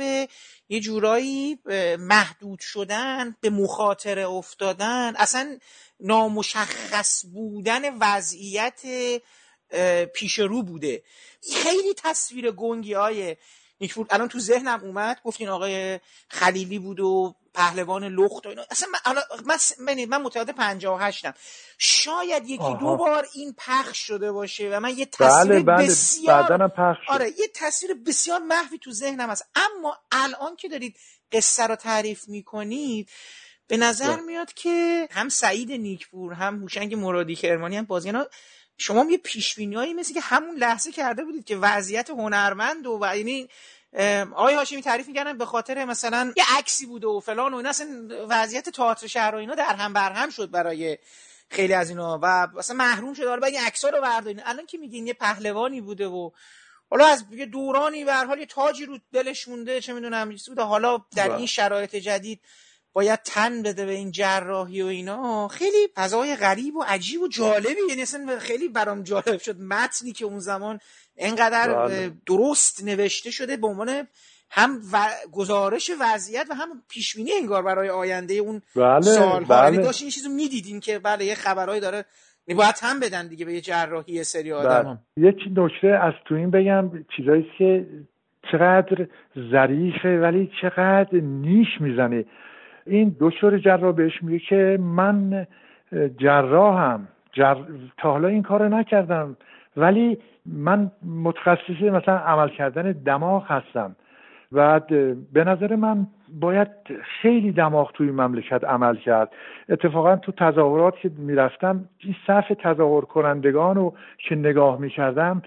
یه جورایی محدود شدن به مخاطره افتادن اصلا نامشخص بودن وضعیت پیش رو بوده خیلی تصویر گنگی های نیکفور الان تو ذهنم اومد گفتین آقای خلیلی بود و پهلوان لخت و اینا اصلا من من, من متعهد 58 م شاید یکی آها. دو بار این پخش شده باشه و من یه تصویر بله بله. بسیار پخش آره یه تصویر بسیار محوی تو ذهنم هست اما الان که دارید قصه رو تعریف می‌کنید به نظر ده. میاد که هم سعید نیکپور هم هوشنگ مرادی کرمانی هم بازینا شما یه پیش هایی مثل که همون لحظه کرده بودید که وضعیت هنرمند و, و یعنی آقای هاشمی تعریف می‌کردن به خاطر مثلا یه عکسی بوده و فلان و اینا اصلا وضعیت تئاتر شهر و اینا در هم بر هم شد برای خیلی از اینا و مثلا محروم شد حالا این عکس‌ها رو بردارین الان که میگین یه پهلوانی بوده و حالا از یه دورانی به حال یه تاجی رو دلش مونده چه می‌دونم حالا در. این شرایط جدید باید تن بده به این جراحی و اینا خیلی فضای غریب و عجیب و جالبی یعنی اصلا خیلی برام جالب شد متنی که اون زمان انقدر بله. درست نوشته شده به عنوان هم و... گزارش وضعیت و هم پیشبینی انگار برای آینده اون بله. سالها یعنی بله. داشتین این چیزو می‌دیدین که بله یه خبرهایی داره یعنی باید هم بدن دیگه به یه جراحی سری بله. آدم یک نکته از تو این بگم چیزایی که چقدر ظریفه ولی چقدر نیش می‌زنه این دکتر جراح بهش میگه که من جراحم جر... تا حالا این کار نکردم ولی من متخصص مثلا عمل کردن دماغ هستم. و به نظر من باید خیلی دماغ توی مملکت عمل کرد. اتفاقا تو تظاهرات که می‌رفتم این صف تظاهر کنندگان رو که نگاه می‌کردم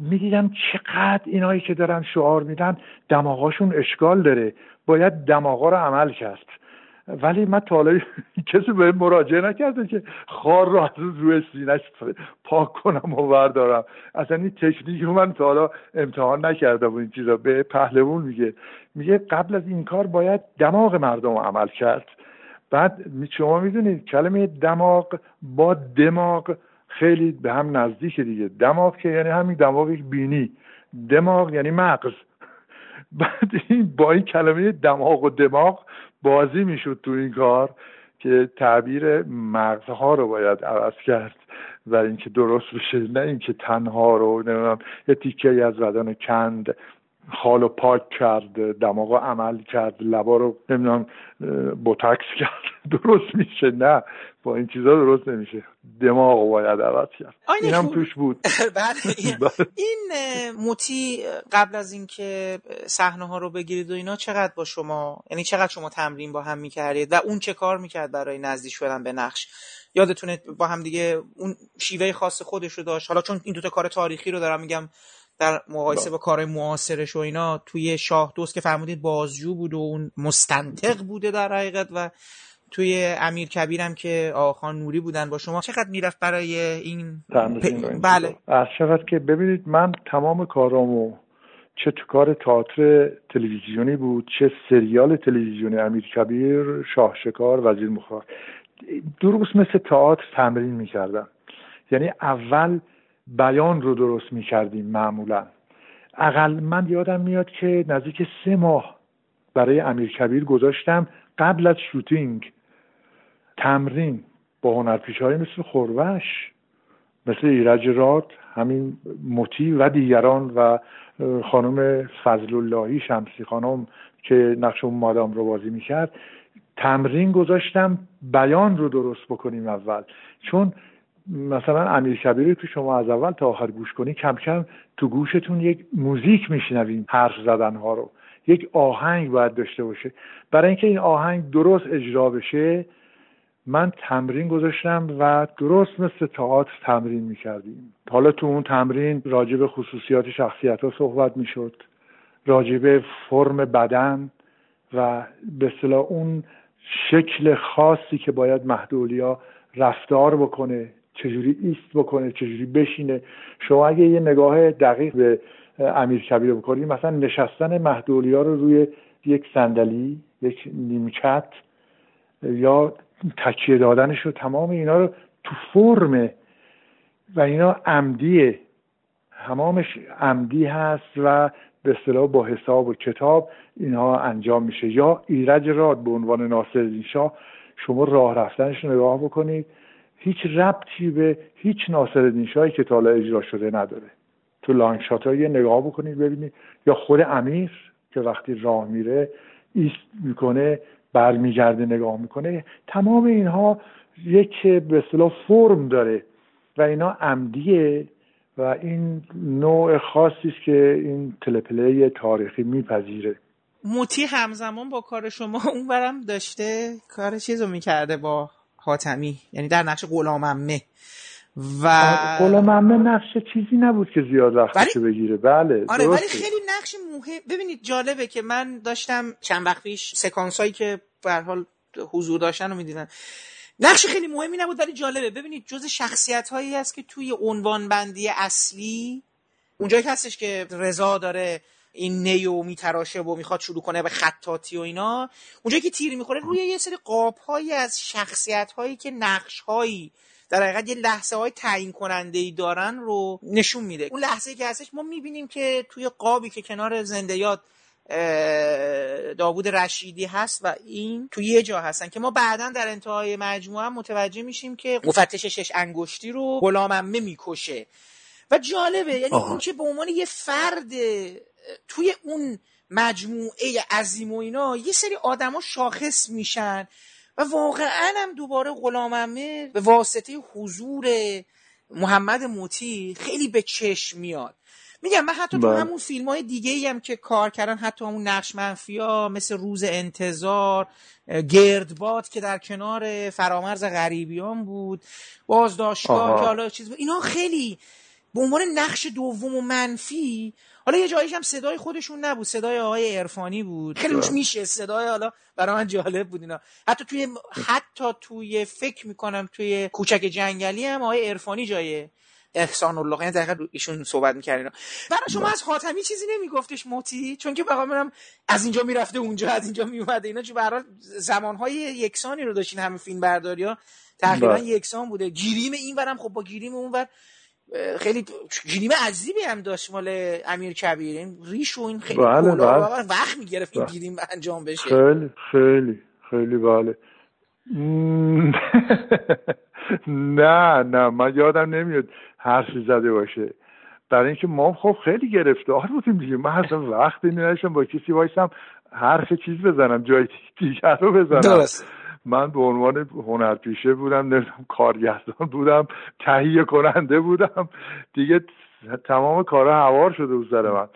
می‌دیدم چقدر اینایی که دارن شعار میدن دماغاشون اشکال داره. باید دماغا رو عمل کرد. ولی من تا حالا [laughs] کسی به مراجعه نکرده که خار رو از روی سینش پاک کنم و بردارم. اصلا این تکنیک رو من تا حالا امتحان نکردم این چیزا به پهلوون میگه. میگه قبل از این کار باید دماغ مردم عمل کرد. بعد شما می‌دونید کلمه دماغ با دماغ خیلی به هم نزدیک دیگه. دماغ که یعنی همین دماغ بینی. دماغ یعنی مغز. بعد این با این کلمه دماغ و دماغ بازی می‌شد تو این کار که تعبیر مغزها رو باید عوض کرد و اینکه درست بشه نه اینکه تنها رو نمی‌دونم یه تیکه از بدن کند خال و پاک کرد دماغ عمل کرد لبا رو نمی‌دونم بوتکس کرد. [laughs] درست میشه نه. با این چیزا درست نمیشه. دماغ باید عوض کرد. این هم توش بود. [laughs] بله. بله. این [laughs] موتی قبل از اینکه صحنه ها رو بگیرید و اینا چقدر با شما یعنی چقدر شما تمرین با هم می‌کردید و اون چه کار می‌کرد برای نزدیک شدن به نقش؟ یادتونه با هم دیگه اون شیوه خاص خودش رو داشت. حالا چون این دوتا کار تاریخی رو دارم میگم در مقایسه با کار معاصرش و اینا توی شاه دوست که فرمودید بازجو بود و اون مستنطق بوده در حقیقت و توی امیر کبیرم که آخان نوری بودن با شما چقدر می‌رفت برای این بله. از چقدر که ببینید من تمام کارامو چه تو کار تئاتر تلویزیونی بود چه سریال تلویزیونی امیر کبیر شاه شکار وزیر مخار درست مثل تئاتر تمرین می‌کردم. یعنی اول بیان رو درست می‌کردیم معمولا. اقل من یادم میاد که نزدیک سه ماه برای امیر کبیر گذاشتم قبل از شوتینگ. تمرین با هنرپیش های مثل خوربش مثل ایرج راد همین مطی و دیگران و خانم فضل اللهی شمسی خانم که نقش اون مادام رو بازی می‌کرد تمرین گذاشتم بیان رو درست بکنیم اول. چون مثلا امیر کبیری که شما از اول تا آخر گوش کنی کم کم تو گوشتون یک موزیک میشنویم حرف زدن ها رو. یک آهنگ باید داشته باشه. برای اینکه این آهنگ درست اجرا بشه من تمرین گذاشتم و درست مثل تئاتر تمرین می‌کردیم. حالا تو اون تمرین راجب خصوصیات شخصیت ها صحبت می‌شد راجب فرم بدن و به صلاح اون شکل خاصی که باید محدولیا رفتار بکنه چجوری ایست بکنه چجوری بشینه. شما اگه یه نگاه دقیق به امیر کبیر بکنید مثلا نشستن محدولیا رو روی یک صندلی یک نیمکت یا تکیه دادنش رو تمام اینا رو تو فرم و اینا عمدیه. تمامش عمدی هست و به اصطلاح با حساب و کتاب اینها انجام میشه. یا ایرج راد به عنوان ناصر شاه شما راه رفتنش رو نگاه بکنید. هیچ ربطی به هیچ ناصر شاهی که تا اجرا شده نداره. تو لانگشات یه نگاه بکنید ببینید. یا خود امیر که وقتی راه میره ایست می‌کنه برمیگرده نگاه می‌کنه. تمام اینها یک به اصطلاح فرم داره و اینا عمدیه و این نوع خاصی است که این تلپله تاریخی میپذیره. موتی همزمان با کار شما اونورم داشته کار چیز رو می‌کرده با حاتمی یعنی در نقش غلاممه و غلاممه نقش چیزی نبود که زیاد وقتشو بگیره. بله آره ولی خیلی نقش مهم ببینید جالبه که من داشتم چند وقت پیش سکانس هایی که به حال حضور داشتن رو می‌دیدن نقش خیلی مهمی نبود ولی جالبه. ببینید جز شخصیت هایی هست که توی عنوان بندی اصلی اونجایی هستش که رضا داره این نیو میتراشه و می‌خواد شروع کنه به خطاطی و اینا اونجایی که تیر می‌خوره روی یه سری قاب هایی از شخصیت هایی که نقش هایی در حقیقت یه لحظه های تعیین کننده ای دارن رو نشون میده. اون لحظه که هستش ما می‌بینیم که توی قابی که کنار زنده یاد داوود رشیدی هست و این توی یه جا هستن که ما بعدا در انتهای مجموعه متوجه میشیم که مفتش شش انگشتی رو غلاممه می‌کشه. و جالبه یعنی اون که به عنوان یه فرد توی اون مجموعه عظیم و اینا یه سری آدما شاخص میشن. و واقعا هم دوباره غلاممه به واسطه حضور محمد موتی خیلی به چشم میاد میگم من حتی تو بله. همون فیلم های دیگه ای هم که کار کردن حتی همون نقش منفیا مثل روز انتظار گردباد که در کنار فرامرز غریبیان بود بازداشتگاه که حالا چیز بود اینا خیلی به عنوان نقش دوم و منفی حالا یه جاییش هم صدای خودشون نبود. صدای آقای عرفانی بود. خیلی روش میشه. صدای حالا برای من جالب بود اینا. حتی توی حتی توی فکر می‌کنم توی کوچک جنگلی هم آقای عرفانی جای احسان الله. یعنی دقیقا ایشون صحبت می‌کردین برای شما از حاتمی چیزی نمیگفتش موتی؟ چون که بقا منم از اینجا می‌رفته اونجا از اینجا میومده اینا چون برای زمانهای یکسانی رو داشتین همه فیلم برداری ها. تقریبا بله. یکسان بوده. گیریم این برم خب با گیریم اون بر خیلی گیریم عذیبی هم داشت مال امیر کبیر این ریش و این خیلی بله بله. وقت می‌گرفت این بله. گیریم انجام بشه خیلی خیلی خیلی بله [laughs] نه نه من یادم نمیاد حرفی زده باشه برای اینکه ما خب خیلی گرفتار بودیم دیگه من اصلا وقتی نداشتم با کسی وایسم حرف چیز بزنم جای دیگر رو بزنم درست. من به عنوان هنرپیشه بودم نمی‌دونم کارگردان بودم تهیه کننده بودم. دیگه تمام کارها هوار شده بود سر من.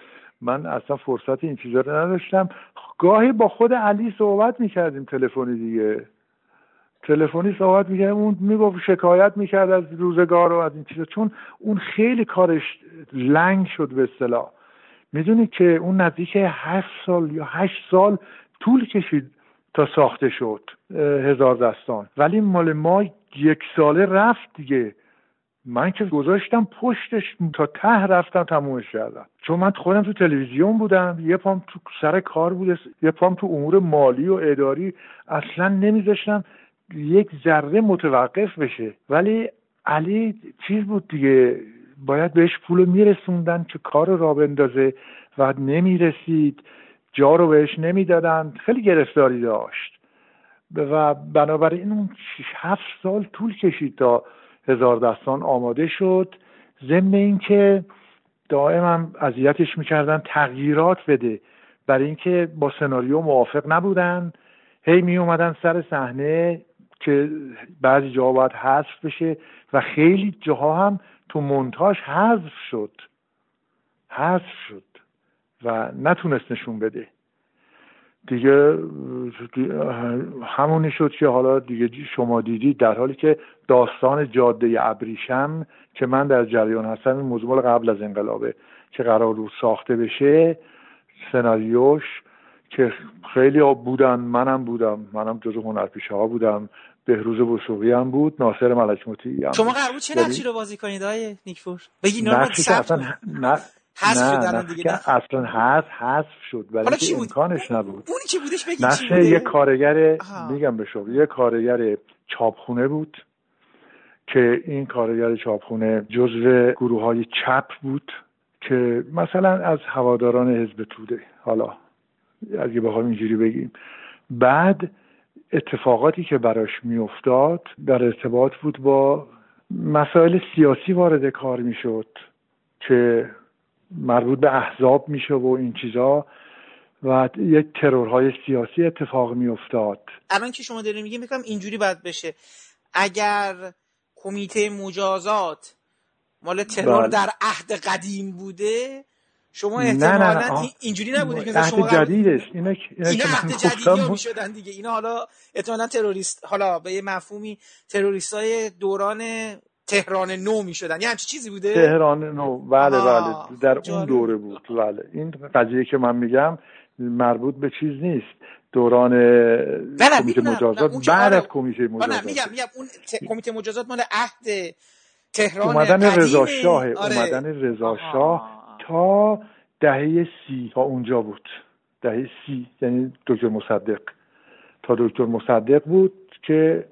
من اصلا فرصت این چیزا رو نداشتم. گاهی با خود علی صحبت می‌کردیم تلفنی دیگه. تلفنی صحبت می‌کرد اون می‌گفت شکایت می‌کرد از روزگار و از این چیزا. چون اون خیلی کارش لنگ شد به اصطلاح. می‌دونی که اون نزدیک هشت سال یا هشت سال طول کشید. تا ساخته شد هزار دستان. ولی مال ما یک ساله رفت دیگه. من که گذاشتم پشتش تا ته رفتم تمومش کردم. چون من خودم تو تلویزیون بودم یه پام تو سر کار بود یه پام تو امور مالی و اداری. اصلا نمیذاشتم یک ذره متوقف بشه. ولی علی چیز بود دیگه باید بهش پول میرسوندن که کار را بندازه و نمی‌رسید. جا رو بهش نمی‌دادن خیلی گرفتاری داشت. و بنابراین اون هفت سال طول کشید تا هزار دستان آماده شد. ضمن اینکه دائما اذیتش می‌کردن تغییرات بده. برای اینکه با سناریو موافق نبودن. هی می اومدن سر صحنه که بعضی جاها باید حذف بشه و خیلی جاها هم تو مونتاژ حذف شد. حذف شد. و نتونست نشون بده. دیگه همونی شد که حالا دیگه شما دیدید در حالی که داستان جاده ابریشم که من در جریان هستم این موضوع قبل از انقلابه که قرار رو ساخته بشه سناریوش که خیلی ها بودن منم بودم منم جزو هنرپیشه ها بودم بهروز بوسوقی هم بود ناصر ملک مطیعی هم شما قرار بود چه نقشی رو بازی کنید های نیکفور؟ بگی که اصلا نه نه دیگه اصلا حذف حذف شد ولی امکانش نبود. اونی چی بودش؟ بگی نقش یه کارگر میگم به شما یه کارگر چاپخونه بود که این کارگر چاپخونه جزو گروه های چپ بود که مثلا از هواداران حزب توده. حالا اگه بخوایم اینجوری بگیم. بعد اتفاقاتی که براش میافتاد در ارتباط بود با مسائل سیاسی وارد کار می‌شد که مربوط به احزاب میشه و این چیزا و یک ترورهای سیاسی اتفاق میافتاد. الان که شما دارین میگیم میگم اینجوری باید بشه. اگر کمیته مجازات مال ترور بله. در عهد قدیم بوده شما احتمالا نه نه اینجوری نبوده که شما جدیدش. اینا اینا, اینا عهد جدیدی می‌شدن دیگه. اینا حالا احتمالا تروریست حالا به یه مفهومی تروریست های دوران تهران نو می‌شدن. یه همچی چیزی بوده؟ تهران نو. بله بله. در اون دوره بود. بله. این قضیه که من میگم مربوط به چیز نیست. دوران کمیته مجازات بعد از کمیته مجازات میگم میگم اون کمیته مجازات مال عهد تهران اومدن رضا شاه آره. اومدن رضا شاه تا دهه سی تا اونجا بود. دهه سی یعنی دکتر مصدق. تا دکتر مصدق بود که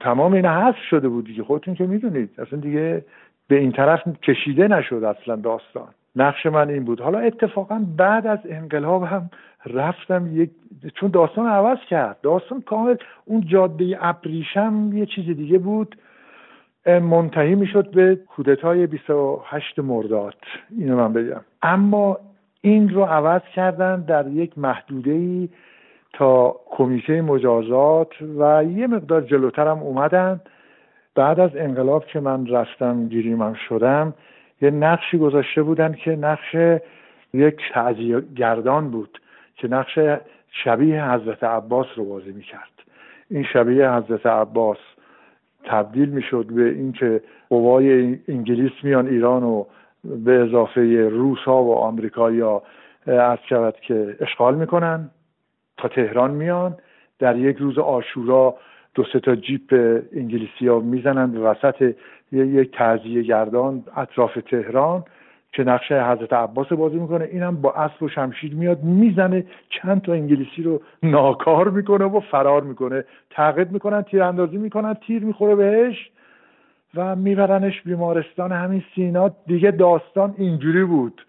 تمام این حذف شده بود دیگه. خودتون که می‌دونید. اصلا دیگه به این طرف کشیده نشد اصلا داستان. نقش من این بود. حالا اتفاقا بعد از انقلاب هم رفتم یک چون داستان عوض کرد. داستان کامل اون جاده ابریشم یه چیز دیگه بود. منتهی می‌شد به کودتای 28 مرداد. اینو من بگم. اما این رو عوض کردن در یک محدوده ای تا کمیته مجازات و یه مقدار جلوتر هم اومدن. بعد از انقلاب که من رفتم گیریمم شدم یه نقشی گذاشته بودن که نقش یک تعذیه گردان بود که نقش شبیه حضرت عباس رو بازی می‌کرد. این شبیه حضرت عباس تبدیل می‌شد به اینکه قوای انگلیس میان ایران و به اضافه روس و آمریکایی ها از که اشغال می‌کنن. تا تهران میان. در یک روز آشورا دو سه تا جیپ انگلیسی ها می‌زنن به وسط یک تعذیه گردان اطراف تهران که نقشه حضرت عباس بازی می‌کنه. اینم با اسب و شمشیر میاد می‌زنه چند تا انگلیسی رو ناکار می‌کنه و فرار می‌کنه. تعقیب می‌کنن تیر اندازی می‌کنن تیر می‌خوره بهش و میبرنش بیمارستان همین سینا. دیگه داستان اینجوری بود.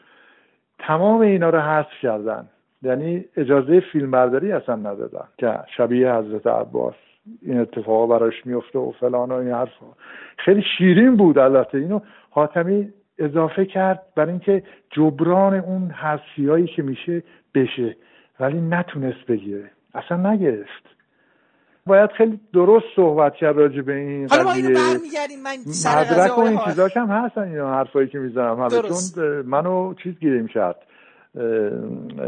تمام اینا رو حذف کردن. یعنی اجازه فیلم برداری اصلا ندادن که شبیه حضرت عباس این اتفاقا براش میفته و فلان و این حرفا خیلی شیرین بود البته. اینو حاتمی اضافه کرد برای اینکه جبران اون هایی که میشه بشه ولی نتونست بگیره. اصلا نگرفت. باید خیلی درست صحبت کرد راجع به این حالا ما اینو برمیگردیم من مدرک و این چیزاش هم هستن این حرفایی که می‌زنم حالا چون منو چیز گیریم کرد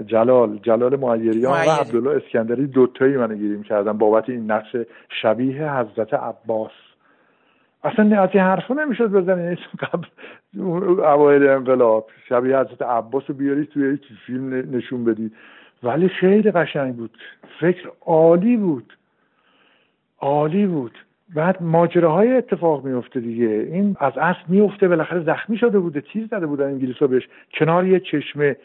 جلال جلال معیریان و عبدالله اسکندری دوتایی منو گیریم کردن بابت این نقش شبیه حضرت عباس. اصلا از این حرفا نمی‌شد بزنی. قبل اوایل انقلاب شبیه حضرت عباس رو بیاری توی یک فیلم نشون بدی. ولی خیلی قشنگ بود. فکر عالی بود. عالی بود. بعد ماجراهای اتفاق میفته دیگه. این از اصل میفته بالاخره زخمی شده بوده. تیز زده بودن انگلیس بهش. کنار یه چشمه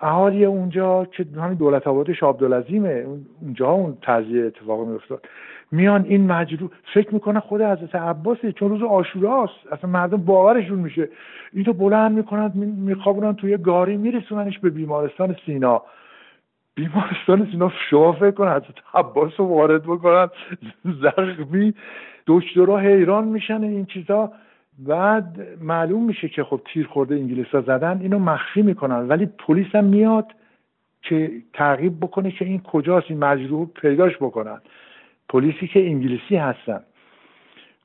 اهالی اونجا که همین دولت آباد شابدالعظیمه اونجا اون تزیه اتفاق میافتاد. میان این مجروح فکر می‌کنه خود حضرت عباسه چون روز آشوراست اصلا مردم باورشون میشه. اینو بلند می‌کنن میخوابونن توی گاری میرسوننش به بیمارستان سینا. بیمارستان سینا شما فکر کن حضرت عباس رو وارد بکنن. زخمی دکترها حیران میشن این چیزا. بعد معلوم میشه که خب تیر خورده انگلیس ها زدن اینو مخفی می‌کنن. ولی پلیس هم میاد که تعقیب بکنه که این کجاست این مجروح پیداش بکنن. پلیسی که انگلیسی هستن.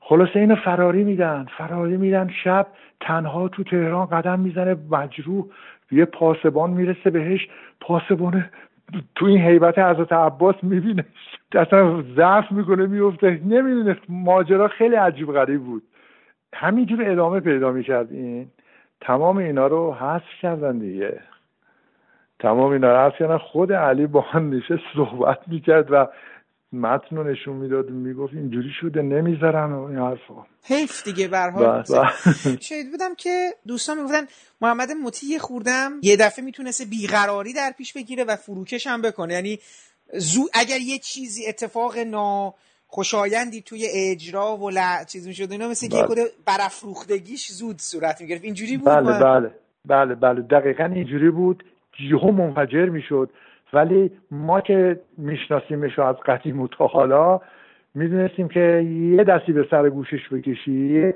خلاصه اینو فراری میدن. فراری میدن شب تنها تو تهران قدم می‌زنه مجروح یه پاسبان می‌رسه بهش. پاسبانه تو این حیبت حضرت عباس می‌بینه. اصلا ضعف می‌کنه میفته نمی‌دونه ماجرا خیلی عجیب غریب بود. همینجور ادامه پیدا می‌کرد این. تمام اینا رو حذف کردن دیگه. تمام اینا رو حذف کردن. خود علی با هم نشه صحبت می‌کرد و متن رو نشون می‌داد. می‌گفت اینجوری شده نمی‌ذارن و این حرفا. حیف دیگه برها [laughs] شاید بودم که دوستان می‌گفتن محمد مطیع خوردم یه دفعه می‌تونسته بیقراری در پیش بگیره و فروکش هم بکنه. یعنی زو اگر یه چیزی اتفاق نا خوشایندی توی اجرا و ل... چیز می‌شد اینا. مثل که بله. برافروختگیش زود صورت می‌گرفت. اینجوری بود؟ بله بله. بله بله. دقیقا اینجوری بود. یهو منفجر می‌شد. ولی ما که میشناسیمش از قدیم و تا حالا می‌دونستیم که یه دستی به سر گوشش بکشی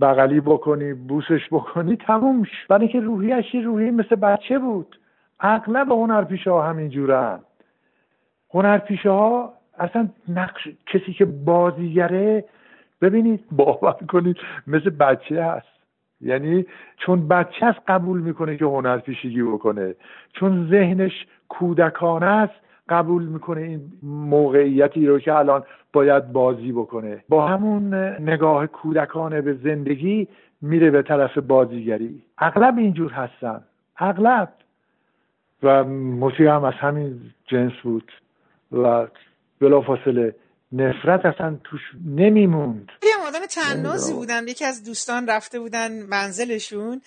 بغلی بکنی بوسش بکنی تموم برای اینکه روحیش یه روحی مثل بچه بود. اغلب هنرپیشه ها همین جورن هنرپیشه ها اصلا نقش کسی که بازیگره ببینید باور کنید مثل بچه هست. یعنی چون بچه است قبول می‌کنه که هنرپیشگی بکنه. چون ذهنش کودکانه است قبول می‌کنه این موقعیتی رو که الان باید بازی بکنه. با همون نگاه کودکانه به زندگی میره به طرف بازیگری. اغلب اینجور هستن. اغلب. و موسیقی هم از همین جنس بود. و بلافاصله نفرت اصلا توش نمیموند. یه آدم تنازی بودن یکی از دوستان رفته بودن منزلشون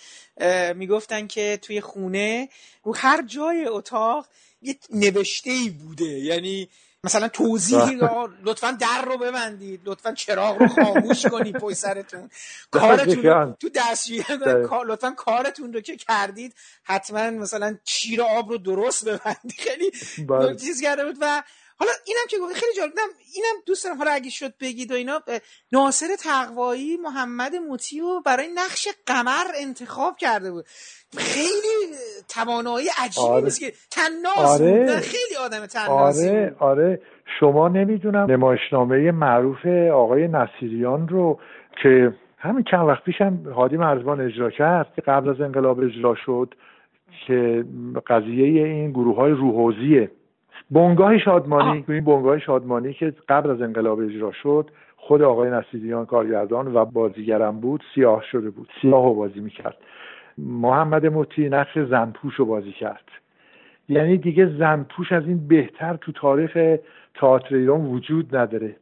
می‌گفتن که توی خونه رو هر جای اتاق یه نوشته ای بوده. یعنی مثلا توضیحی لطفا در رو ببندید. لطفا چراغ رو خاموش کنید پای سرتون. [laughs] کارتون تو دستشویی لطفا کارتون رو که کردید حتما مثلا چیر آب رو درست ببندید. [laughs] خیلی بله. چیز کرده بود. و حالا اینم که خیلی جالب. اینم دوست دارم. حالا اگه شد بگید و اینا ناصر تقوایی محمد موتی رو برای نقش قمر انتخاب کرده بود. خیلی توانایی عجیبی آره. که تناس آره. خیلی آدم تناسی آره آره. شما نمی‌دونم نمایشنامه معروف آقای نصیریان رو که همین چند وقت پیشم هادی مرزبان اجرا کرد قبل از انقلاب اجرا شد که قضیه این گروه های روحوزیه. بنگاه شادمانی این بنگاه شادمانی که قبل از انقلاب اجرا شد خود آقای نصیریان کارگردان و بازیگرم بود سیاه شده بود. سیاه رو بازی می‌کرد. محمد مطی نقش زنپوش رو بازی کرد. یعنی دیگه زنپوش از این بهتر تو تاریخ تئاتر ایران وجود نداره.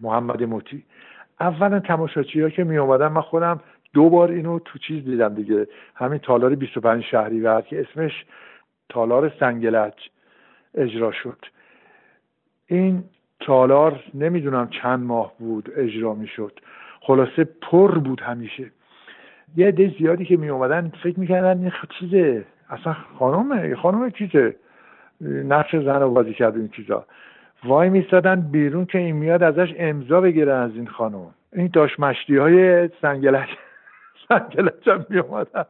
محمد مطی اولا تماشاچی ها که می اومدن من خودم دو بار اینو تو چیز دیدم دیگه. همین تالار 25 شهری و که اسمش تالار سنگلج. اجرا شد. این تالار نمی‌دونم چند ماه بود اجرا می‌شد. خلاصه پر بود همیشه. یه عده زیادی که می اومدن فکر می‌کردن این چیزه؟ اصلا خانومه؟ خانومه چیزه؟ نقش زن رو بازی کرد این چیزا. وای میستادن بیرون که این میاد ازش امضا بگیرن از این خانم این داشت مشتی های سنگلج [laughs] سنگلج هم می اومدن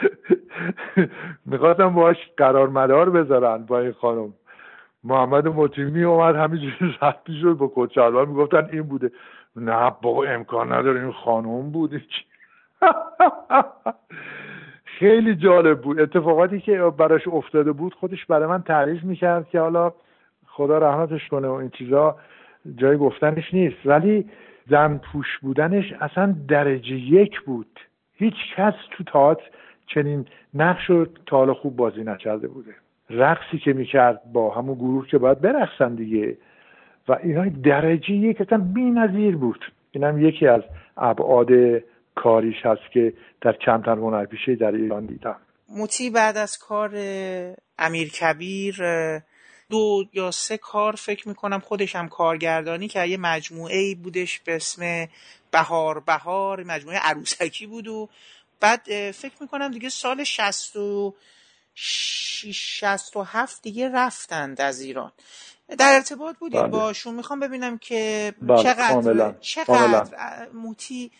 [laughs] می‌خواستم باش قرار مدار بذارن با این خانم. محمد مطیمی اومد همینجوری [laughs] رفتی شد با کچلوار می‌گفتن این بوده. نه بابا امکان نداره این خانم بوده [laughs] خیلی جالب بود. اتفاقاتی که براش افتاده بود خودش برای من تعریف می‌کرد که حالا خدا رحمتش کنه و این چیزا جای گفتنش نیست. ولی زن پوش بودنش اصلا درجه یک بود. هیچ کس تو تاعت چنین نقش رو تا خوب بازی نکرده بوده. رقصی که می‌کرد با همون گروه که باید برقصن دیگه. و اینا درجه یک اصلا بی نظیر بود. اینم یکی از ابعاد کاریش هست که در کمتر هنرپیشه در ایران دیدم. موتی بعد از کار امیر کبیر دو یا سه کار فکر می‌کنم خودش هم کارگردانی که یه مجموعه ای بودش به اسم بهار بهار مجموعه عروسکی بود و بعد فکر می‌کنم دیگه سال شست و شست و هفت دیگه رفتند از ایران در ارتباط بودید بله. باشون می‌خوام ببینم که بله. چقدر چقدر موتی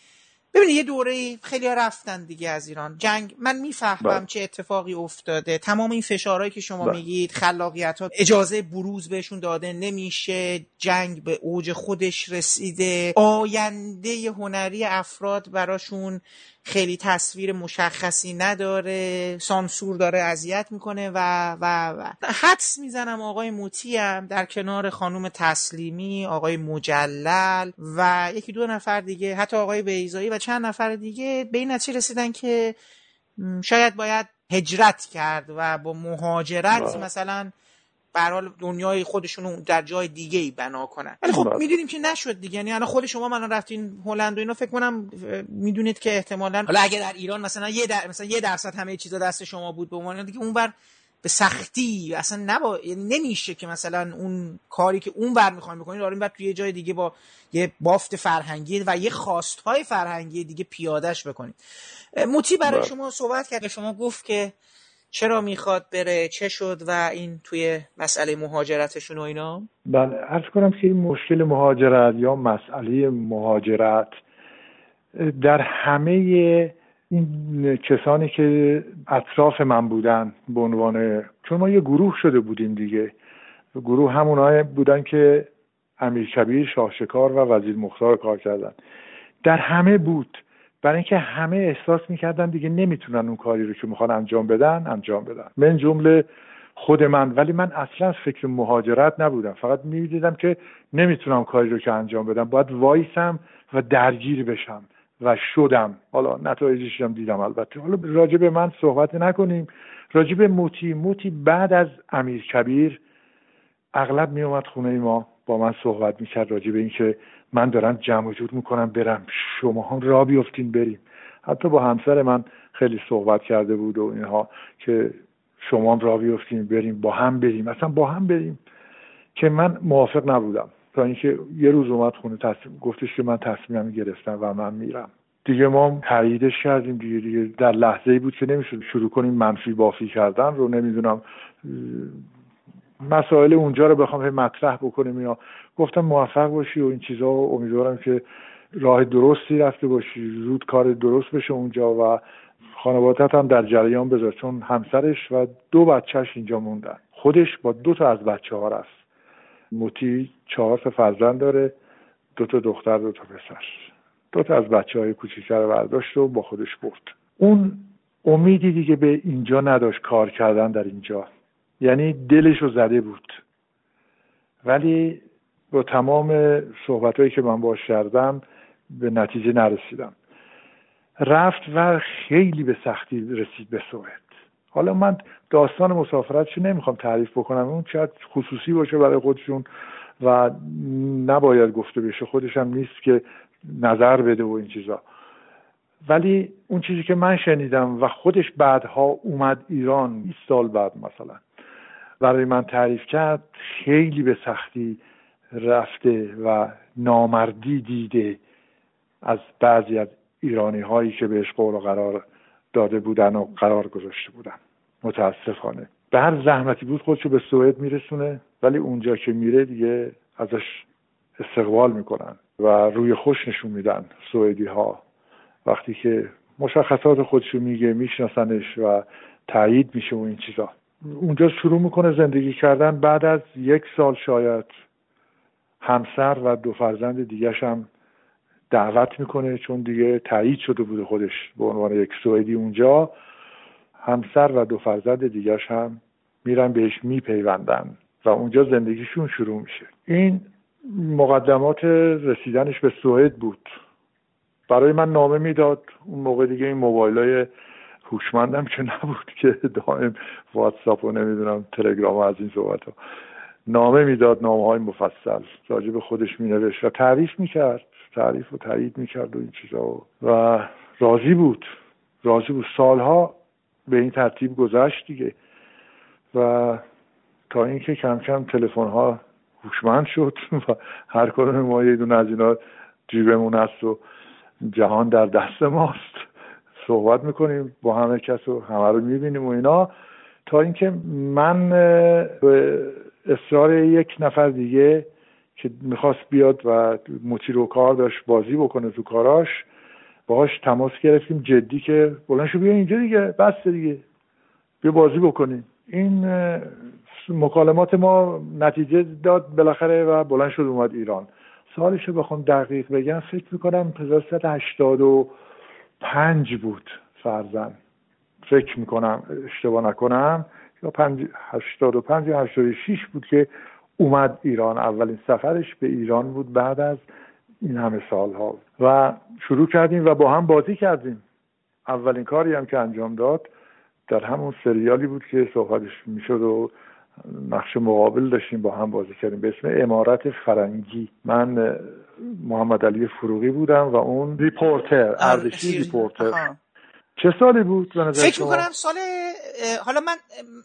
ببینید یه دوره خیلی رفتن دیگه از ایران جنگ من می‌فهمم بله. چه اتفاقی افتاده تمام این فشارهایی که شما بله. میگید خلاقیت ها اجازه بروز بهشون داده نمیشه جنگ به اوج خودش رسیده آینده هنری افراد براشون خیلی تصویر مشخصی نداره. سانسور داره اذیت می‌کنه و و و. حدس می‌زنم آقای موتی هم در کنار خانم تسلیمی آقای مجلل و یکی دو نفر دیگه حتی آقای بیزایی و چند نفر دیگه به این نتیجه رسیدن که شاید باید هجرت کرد و با مهاجرت مثلا برحال دنیای خودشون در جای دیگه ای بنا کنن. ولی خب می‌دونیم که نشد دیگه. یعنی الان خود شما من رفتین هلند و اینا فکر کنم می‌دونید که احتمالا حالا اگه در ایران مثلا یه در... مثلا یه درصد همه چیزا دست شما بود به عنوان دیگه اونور به سختی اصلا نبا یعنی نمیشه که مثلا اون کاری که اون بر می‌خواین بکنید داریم بعد توی یه جای دیگه با یه بافت فرهنگی و یه خواستهای فرهنگی دیگه پیادش بکنید موتی برای بله. شما صحبت کرد. شما گفت که چرا می‌خواد بره؟ چه شد و این توی مسئله مهاجرتشون و اینا؟ بله ارز کنم که مشکل مهاجرت یا مسئله مهاجرت در همه این کسانی که اطراف من بودن به عنوان چون ما یه گروه شده بودیم دیگه گروه همونای بودن که امیر کبیر شاهشکار و وزیر مختار کار کردن. در همه بود. برای اینکه همه احساس می‌کردن دیگه نمی‌تونن اون کاری رو که می‌خوان انجام بدن انجام بدن. من جمله خود من ولی من اصلا فکر مهاجرت نبودم. فقط می‌دیدم که نمی‌تونم کاری رو که انجام بدم. باید وایسم و درگیر بشم و شدم. حالا نتایجش هم دیدم البته. حالا راجع به من صحبت نکنیم. راجع به موتی. موتی بعد از امیر کبیر اغلب میومد خونه ما با من صحبت می‌کرد راجع به اینکه من دارم جمع و جور می‌کنم برم. شما هم را بیفتین بریم. حتی با همسر من خیلی صحبت کرده بود و اینها که شما هم را بیفتین بریم. با هم بریم. اصلا با هم بریم. که من موافق نبودم. تا اینکه یه روز اومد خونه تصمیم گفتش که من تصمیمم گرفتم و من میرم. دیگه ما تاییدش کردیم دیگه, دیگه در لحظه ای بود که نمی‌شد. شروع کنیم منفی بافی کردن رو. نمی‌دونم مسائل اونجا رو بخوام مطرح بکنیم یا گفتم موفق باشی و این چیزها امیدوارم که راه درستی رفته باشی. زود کار درست بشه اونجا و خانوادت هم در جریان بذار. چون همسرش و دو بچهش اینجا موندن. خودش با دو تا از بچه ها رفت موتی چهار تا فرزند داره دو تا دختر دو تا پسر. دو تا از بچه های کوچیکتر رو برداشت و با خودش برد. اون امیدی دیگه به اینجا نداشت کار کردن در اینجا. یعنی دلش رو زده بود. ولی با تمام صحبت هایی که من باش کردم به نتیجه نرسیدم. رفت و خیلی به سختی رسید به سوئد. حالا من داستان مسافرتش نمی‌خوام تعریف بکنم اون شاید خصوصی باشه برای خودشون و نباید گفته بشه خودش هم نیست که نظر بده و این چیزا. ولی اون چیزی که من شنیدم و خودش بعدها اومد ایران 20 سال بعد مثلا. برای من تعریف کرد خیلی به سختی رفته و نامردی دیده از بعضی از ایرانی هایی که بهش قول و قرار داده بودن و قرار گذاشته بودن. متاسفانه. به هر زحمتی بود خودشو به سوئد میرسونه ولی اونجا که میره دیگه ازش استقبال می‌کنن و روی خوش نشون میدن سوئدی ها وقتی که مشخصات خودشو میگه میشناسنش و تایید میشه و این چیزا. اونجا شروع می‌کنه زندگی کردن. بعد از یک سال شاید همسر و دو فرزند دیگرش هم دعوت می‌کنه چون دیگه تایید شده بوده خودش به عنوان یک سوئدی اونجا. همسر و دو فرزند دیگرش هم میرن بهش میپیوندن و اونجا زندگیشون شروع میشه. این مقدمات رسیدنش به سوئد بود. برای من نامه می‌داد. اون موقع دیگه این موبایل های هوشمندم که نبود که دائم واتساپ و نمی‌دونم تلگرام از این صحبت ها نامه می‌داد نامه های مفصل. راجع به خودش مینوشت و تعریف می‌کرد. تعریف و تایید می‌کرد و این چیزا. و راضی بود. راضی بود. سالها به این ترتیب گذشت دیگه. و تا اینکه کم کم تلفن ها هوشمند شد و هر کدوم ما یه دونه از اینا جیبمون هست و جهان در دست ماست. صحبت می‌کنیم با همه کس و همه رو می‌بینیم و اینا. تا اینکه من به اصرار یک نفر دیگه که می‌خواست بیاد و مچی رو کار داشت بازی بکنه تو کاراش باهاش تماس گرفتیم جدی که بلند شو بیا اینجا دیگه بس دیگه بیا بازی بکنیم. این مکالمات ما نتیجه داد بالاخره و بلند شد اومد ایران. سالش رو بخوام دقیق بگم فکر می‌کنم 1385 بود فرزن فکر می‌کنم اشتباه نکنم یا 85 یا 86 بود که اومد ایران. اولین سفرش به ایران بود بعد از این همه سالها. و شروع کردیم و با هم بازی کردیم. اولین کاری هم که انجام داد در همون سریالی بود که صحبتش می‌شد و نقش مقابل داشتیم با هم بازی کردیم. به اسم امارت فرنگی. من محمد علی فروغی بودم و اون ریپورتر اردشیر ریپورتر. چه سالی بود فکر می‌کنم سال حالا من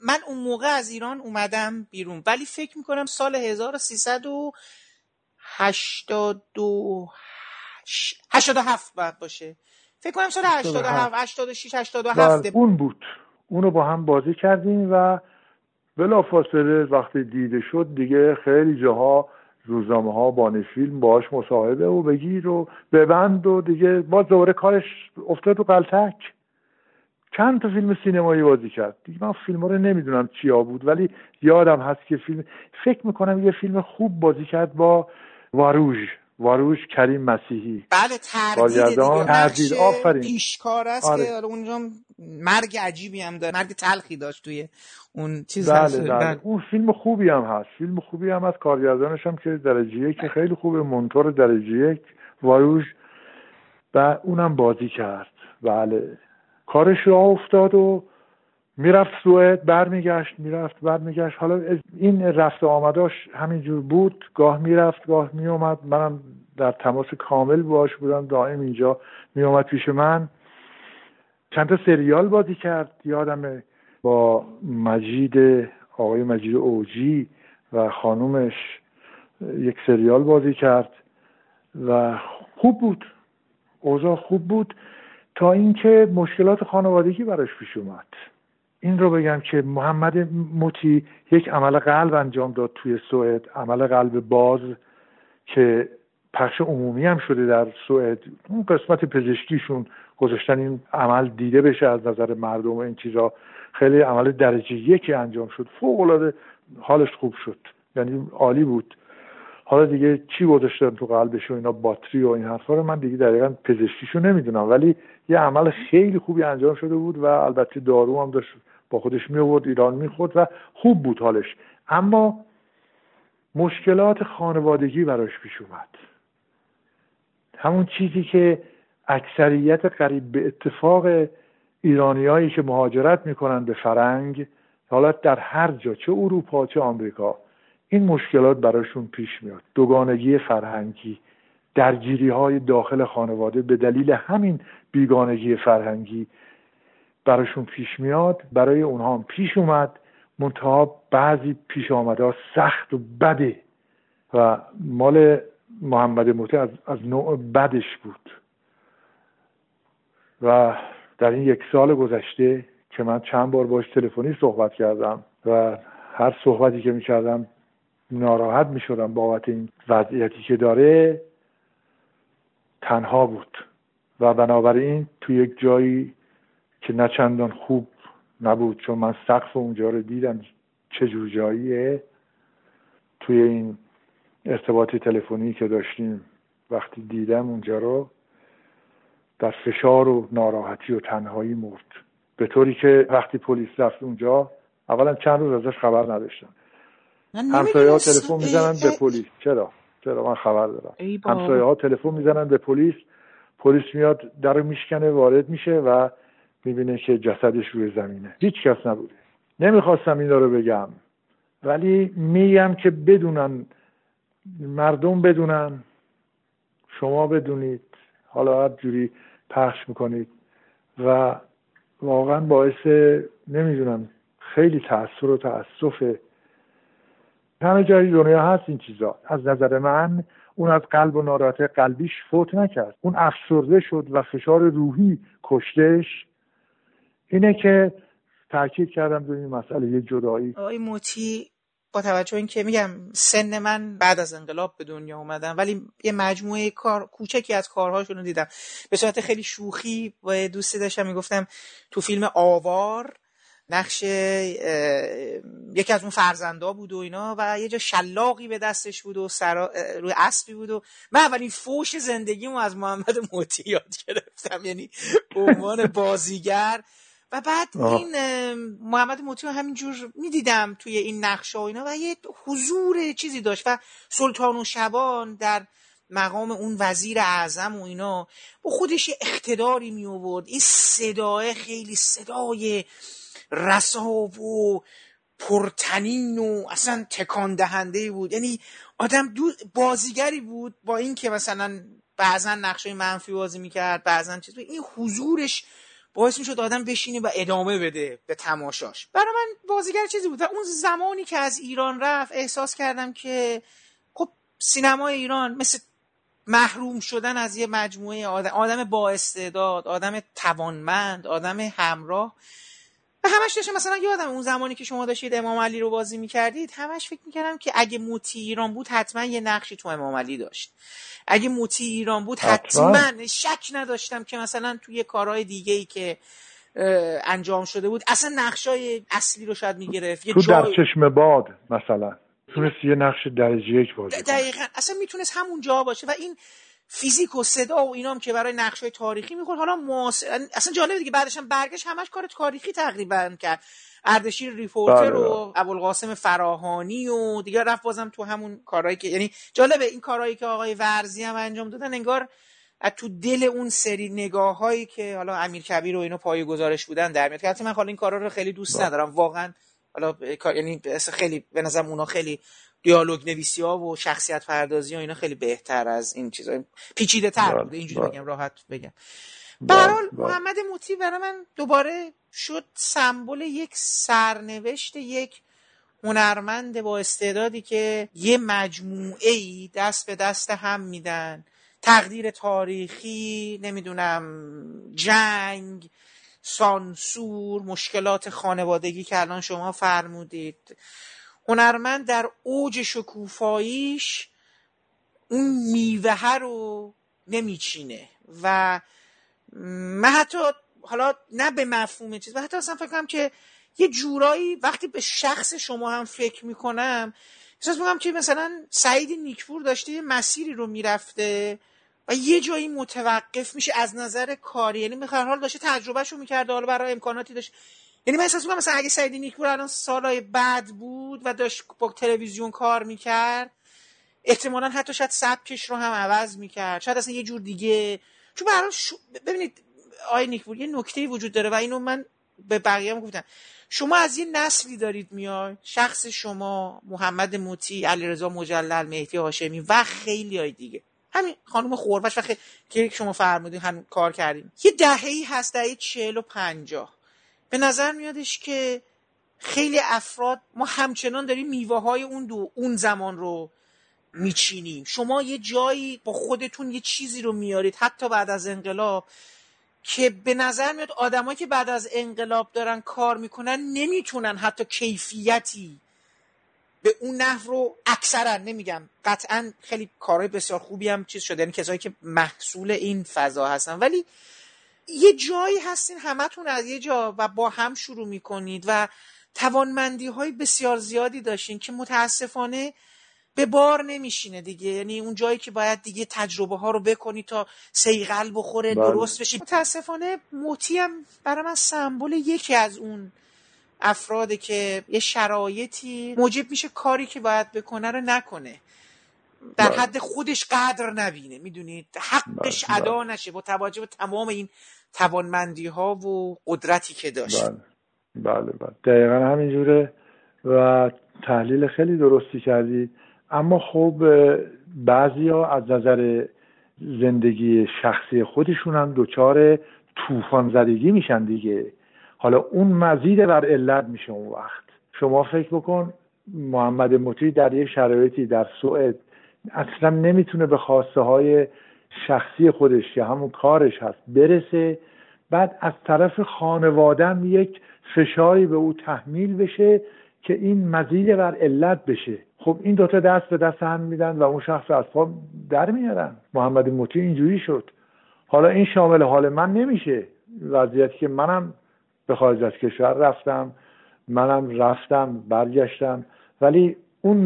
من اون موقع از ایران اومدم بیرون ولی فکر می‌کنم سال 1382 87 باید باشه. فکر کنم سال 87 86 87 اون بود. اونو با هم بازی کردیم و بلافاصله وقتی دیده شد دیگه خیلی جاها روزنامه ها بانی فیلم باش مصاحبه و بگیر و ببند و دیگه با دوره کارش افتاد و قلتک. چند تا فیلم سینمایی بازی کرد. دیگه من فیلم رو نمی‌دونم چیا بود ولی یادم هست که فیلم فکر می‌کنم یه فیلم خوب بازی کرد با واروژ. واروژ کریم مسیحی. بله تردید تردید. آفرین. پیشکار است آره. که اونجا مرگ عجیبی هم داره مرگ تلخی داشت توی اون چیز بله, بله. بله. اون فیلم خوبی هم هست. فیلم خوبی هم هست کارگردانش هم که درجه که خیلی خوبه. منتور درجه یک. واروژ و اونم بازی کرد. بله. کارش را افتاد و می‌رفت سوئد برمیگشت می‌رفت برمیگشت. حالا این رفت آمداش همینجور بود. گاه می‌رفت گاه میومد. منم در تماس کامل باش بودم. دائم اینجا میومد پیش من. چند تا سریال بازی کرد. یادم با مجید آقای مجید اوجی و خانومش یک سریال بازی کرد و خوب بود. اوضاع خوب بود. تا اینکه مشکلات خانوادگی براش پیش اومد. این رو بگم که محمد موتی یک عمل قلب انجام داد توی سوئد عمل قلب باز که پخش عمومی هم شده در سوئد. اون قسمت پزشکیشون گذاشتن این عمل دیده بشه از نظر مردم و این چیزا. خیلی عمل درجه یکی انجام شد. فوق العاده حالش خوب شد. یعنی عالی بود. حالا دیگه چی گذاشتن تو قلبش و اینا باتری و این حرفا رو من دیگه دقیقا پزشکیشو نمی‌دونم. ولی یه عمل خیلی خوبی انجام شده بود و البته دارو هم داشت. با خودش می آورد ایران می‌خورد و خوب بود حالش. اما مشکلات خانوادگی براش پیش اومد. همون چیزی که اکثریت قریب به اتفاق ایرانیایی که مهاجرت می‌کنن به فرنگ حالا در هر جا چه اروپا چه آمریکا این مشکلات براشون پیش میاد. دوگانگی فرهنگی درگیری های داخل خانواده به دلیل همین بیگانگی فرهنگی براشون پیش میاد برای اونها هم پیش اومد. منتها بعضی پیش آمده سخت و بده و مال محمد موتی از, از نوع بدش بود. و در این یک سال گذشته که من چند بار باش تلفنی صحبت کردم و هر صحبتی که می‌کردم ناراحت می‌شدم بابت این وضعیتی که داره تنها بود. و بنابراین تو یک جایی که نه چندان خوب نبود چون من سقف اونجا رو دیدم چه جور جاییه. توی این ارتباط تلفنی که داشتیم وقتی دیدم اونجا رو در فشار و ناراحتی و تنهایی مرد. به طوری که وقتی پلیس رفت اونجا اولا چند روز ازش خبر نداشتم. همسایه ها تلفن می‌زنن به پلیس. چرا؟ چرا؟ من خبر دارم. همسایه ها تلفن می‌زنن به پلیس. پلیس میاد در میشکنه وارد میشه و می‌بینه که جسدش روی زمینه. هیچ کس نبوده. نمی‌خواستم این رو بگم. ولی میگم که بدونن مردم بدونن. شما بدونید. حالا هر جوری پخش می‌کنید. و واقعا باعث نمی‌دونم خیلی تأثیر و تأسفه همه جای دنیا هست این چیزا. از نظر من اون از قلب و ناراحتی قلبیش فوت نکرد. اون افسرده شد و فشار روحی کشتش اینه که تاکید کردم روی این مسئله یه جدایی. آقای موتی با توجه اینکه میگم سن من بعد از انقلاب به دنیا اومدم ولی یه مجموعه کار کوچکی از کارهاشون رو دیدم. به صورت خیلی شوخی با دوستی داشتم می‌گفتم تو فیلم آوار نقش یکی از اون فرزندا بود و اینا و یه جا شلاقی به دستش بود و سرا... روی اسبی بود و من اولین فوش زندگیمو از محمد موتی یاد گرفتم. یعنی عنوان بازیگر و بعد این محمد موتی رو همینجور می‌دیدم توی این نقشه و اینا و یه حضور چیزی داشت و سلطان و شبان در مقام اون وزیر اعظم و اینا با خودش اقتداری می آورد این صدای خیلی صدای رسا و پرتنین و اصلا تکان دهنده بود. یعنی آدم دو بازیگری بود با اینکه مثلا بعضا نقشه منفی بازی می‌کرد بعضا چیز. این حضورش باعث می‌شد آدم بشینه و ادامه بده به تماشاش. برای من بازیگر چیزی بود. و اون زمانی که از ایران رفت احساس کردم که خب سینمای ایران مثل محروم شدن از یه مجموعه آدم, آدم با استعداد آدم توانمند آدم همراه. و همش داشتم مثلا یادم اون زمانی که شما داشتید امام علی رو بازی می‌کردید همش فکر می‌کردم که اگه موتی ایران بود حتما یه نقشی تو امام علی داشت. اگه مطیع ایران بود حتما. شک نداشتم که مثلا توی کارهای دیگه ای که انجام شده بود اصلا نقشای اصلی رو شاید می‌گرفت. تو در چشم باد مثلا. تونست یه نقش درجه یک باشه دقیقا. اصلا می‌تونست همون جا باشه. و این فیزیک و صدا و اینام که برای نقش های تاریخی می‌خورد حالا معاصر اصلا جالبه دیگه بعدش هم برگشت همش کار تاریخی تقریبا کرد اردشیر ریپورتر بله. و ابوالقاسم فراهانی و دیگه رفت بازم تو همون کارهایی که یعنی جالبه این کارهایی که آقای ورزی هم انجام دادن انگار تو دل اون سری نگاه هایی که حالا امیر کبیر و اینو پای گزارش بودن در میاد که من حالا این کارا رو خیلی دوست بله. ندارم واقعا حالا یعنی خیلی به نظرم اونا خیلی دیالوگ نویسی ها و شخصیت پردازی ها اینا خیلی بهتر از این چیزا. پیچیده تر بله، بوده. اینجوری بله. بگم راحت بگم. بله، برحال محمد موتی برای من دوباره شد سمبل یک سرنوشت یک هنرمند با استعدادی که یه مجموعه ای دست به دست هم میدن. تقدیر تاریخی نمی‌دونم جنگ سانسور مشکلات خانوادگی که الان شما فرمودید. هنرمند در اوج شکوفاییش اون میوه رو نمیچینه و من حتی حالا نه به مفهوم چیز و حتی اصلا فکر که یه جورایی وقتی به شخص شما هم فکر می‌کنم احساس می‌کنم که مثلا سعید نیکپور داشته یه مسیری رو می‌رفته و یه جایی متوقف میشه از نظر کاری. یعنی به حال داشته تجربهشو می‌کرده حالا برای امکاناتی داشت. یعنی من احساس می‌کنم مثلا اگه سعید نیکپور الان سالای بعد بود و داشت با تلویزیون کار می‌کرد احتمالا حتی شاید سبکش رو هم عوض می‌کرد. شاید اصلا یه جور دیگه. چون برای شو... ببینید آی نیکپور یه نکته وجود داره و اینو من به بقیه هم گفتم. شما از یه نسلی دارید میای شخص شما محمد موتی علیرضا مجلل مهدی هاشمی و خیلی های دیگه. همین خانم خوربش و که شما فرمودین هم کار کردیم یه دهه‌ای هست دهه چهل و پنجاه. به نظر میادش که خیلی افراد ما همچنان داریم میوه های اون دو اون زمان رو میچینیم. شما یه جایی با خودتون یه چیزی رو میارید حتی بعد از انقلاب که به نظر میاد آدمایی که بعد از انقلاب دارن کار می‌کنن نمی‌تونن حتی کیفیتی به اون نحو رو اکثرا نمیگم قطعا خیلی کارهای بسیار خوبی هم چیز شده یعنی کسایی که محصول این فضا هستن. ولی یه جایی هستین همتون از یه جا و با هم شروع می‌کنید و توانمندی های بسیار زیادی داشتین که متاسفانه به بار نمیشینه دیگه. یعنی اون جایی که باید دیگه تجربه ها رو بکنی تا سیغل بخوره بله. درست بشه متاسفانه موتی هم برای من سمبل یکی از اون افراده که یه شرایطی موجب میشه کاری که باید بکنه رو نکنه. در بله. حد خودش قدر نبینه می‌دونید حقش بله. ادا نشه با توجه به تمام این توانمندی ها و قدرتی که داشت بله بله, بله. دقیقا همینجوره و تحلیل خیلی درستی کردی اما خب بعضی ها از نظر زندگی شخصی خودشون هم دچار طوفان زدگی میشن دیگه حالا اون مزید بر علت میشه اون وقت شما فکر بکن محمد مطیع در یه شرایطی در سوئد اصلا نمی‌تونه به خواسته های شخصی خودش که همون کارش هست برسه. بعد از طرف خانوادم یک فشاری به او تحمیل بشه که این مزید بر علت بشه. خب این دوتا دست به دست هم میدن و اون شخص از پا در میارن. محمد موتی اینجوری شد. حالا این شامل حال من نمیشه. وضعیتی که منم به خارج از کشور رفتم منم رفتم برگشتم. ولی اون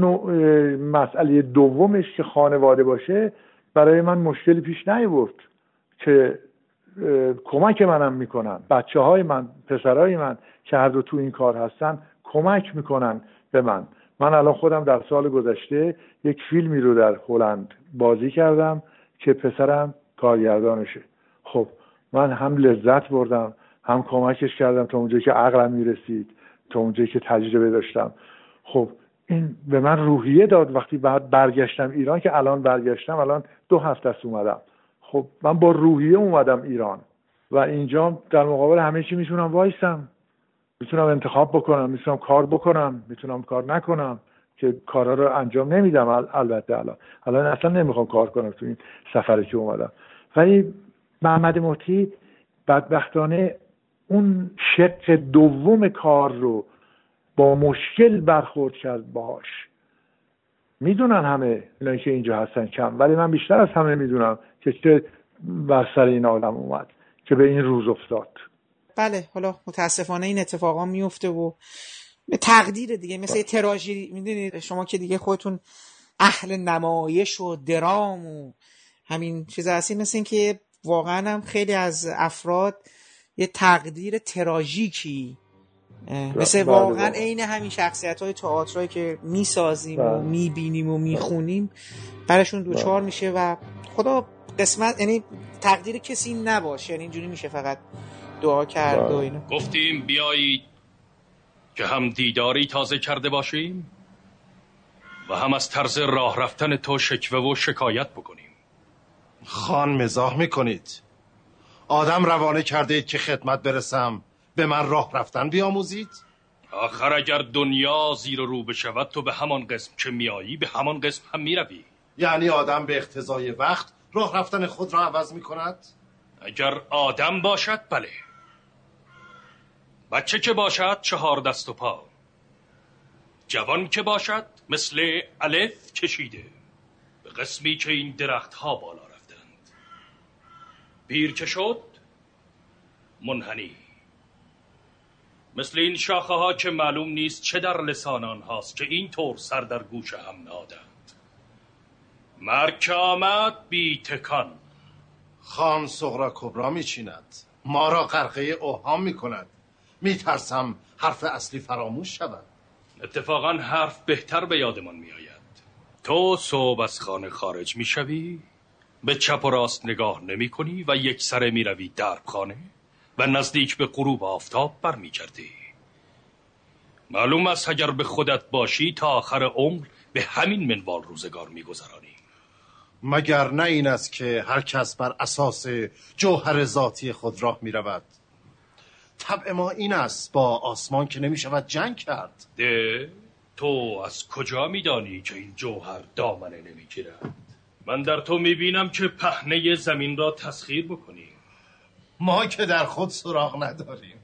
مسئله دومش که خانواده باشه برای من مشکلی پیش نیورد که کمک منم می‌کنن. بچه های من پسرهای من که هر دو تو این کار هستن کمک می‌کنن به من. من الان خودم در سال گذشته یک فیلمی رو در هلند بازی کردم که پسرم کارگردانشه. خب من هم لذت بردم هم کمکش کردم تا اونجایی که عقلم می‌رسید تا اونجایی که تجربه داشتم. خب این به من روحیه داد وقتی بعد برگشتم ایران که الان برگشتم الان دو هفته است اومدم. خب من با روحیه اومدم ایران و اینجا در مقابل همه چی می‌تونم وایسم. می‌تونم انتخاب بکنم می‌تونم کار بکنم می‌تونم کار نکنم که کارها رو انجام نمیدم البته الان. الان اصلا نمی‌خوام کار کنم تو این سفری که اومدم. ولی محمد موتی بدبختانه اون شق دوم کار رو با مشکل برخورد کرد باهاش. می‌دونن همه اینایی که اینجا هستن کم ولی من بیشتر از همه می‌دونم که چه بر سر این آدم اومد که به این روز افتاد. بله حالا متاسفانه این اتفاقا میفته و به تقدیر دیگه مثل تراژی می‌دونید؟ شما که دیگه خودتون اهل نمایش و درام و همین چیز هستی مثل این که واقعا هم خیلی از افراد یه تقدیر تراژیکی مثل بله، واقعا بله. عین همین شخصیت های تئاترایی که می‌سازیم و بله. می‌بینیم و می‌خونیم براشون دوچار میشه و خدا قسمت یعنی تقدیر کسی نباشه یعنی اینجوری میشه فقط دعا کرد و اینو گفتیم بیایید که هم دیداری تازه کرده باشیم و هم از طرز راه رفتن تو شکوه و شکایت بکنیم. خان مزاح می‌کنید. آدم روانه کرده که خدمت برسم. به من راه رفتن بیاموزید. آخر اگر دنیا زیر و رو بشود تو به همان قسم که میایی به همان قسم هم می‌روی. یعنی آدم به اقتضای وقت راه رفتن خود را عوض می‌کند؟ اگر آدم باشد بله. بچه که باشد چهار دست و پا. جوان که باشد مثل الف کشیده. به قسمی که این درخت ها بالا رفتند. پیر که شد منحنی. مثل این شاخه ها که معلوم نیست چه در لسان آنهاست که این طور سر در گوش هم نادند مرگ که آمد بی تکان. خان سغرا کبرا میچیند. ما را غرقه اوهام می‌کند. میترسم حرف اصلی فراموش شود. اتفاقا حرف بهتر به یادمان میآید. تو صبح از خانه خارج می‌شوی به چپ و راست نگاه نمی کنی و یک سره می روی درب خانه و نزدیک به غروب آفتاب برمیگردی. معلوم است اگر به خودت باشی تا آخر عمر به همین منوال روزگار میگذرانی. مگر نه این است که هر کس بر اساس جوهر ذاتی خود راه می رود طبع ما این است با آسمان که نمی شود جنگ کرد. ده تو از کجا میدانی که این جوهر دامنه نمی‌گیرد؟ من در تو می‌بینم که پهنه زمین را تسخیر بکنی. ما که در خود سراغ نداریم.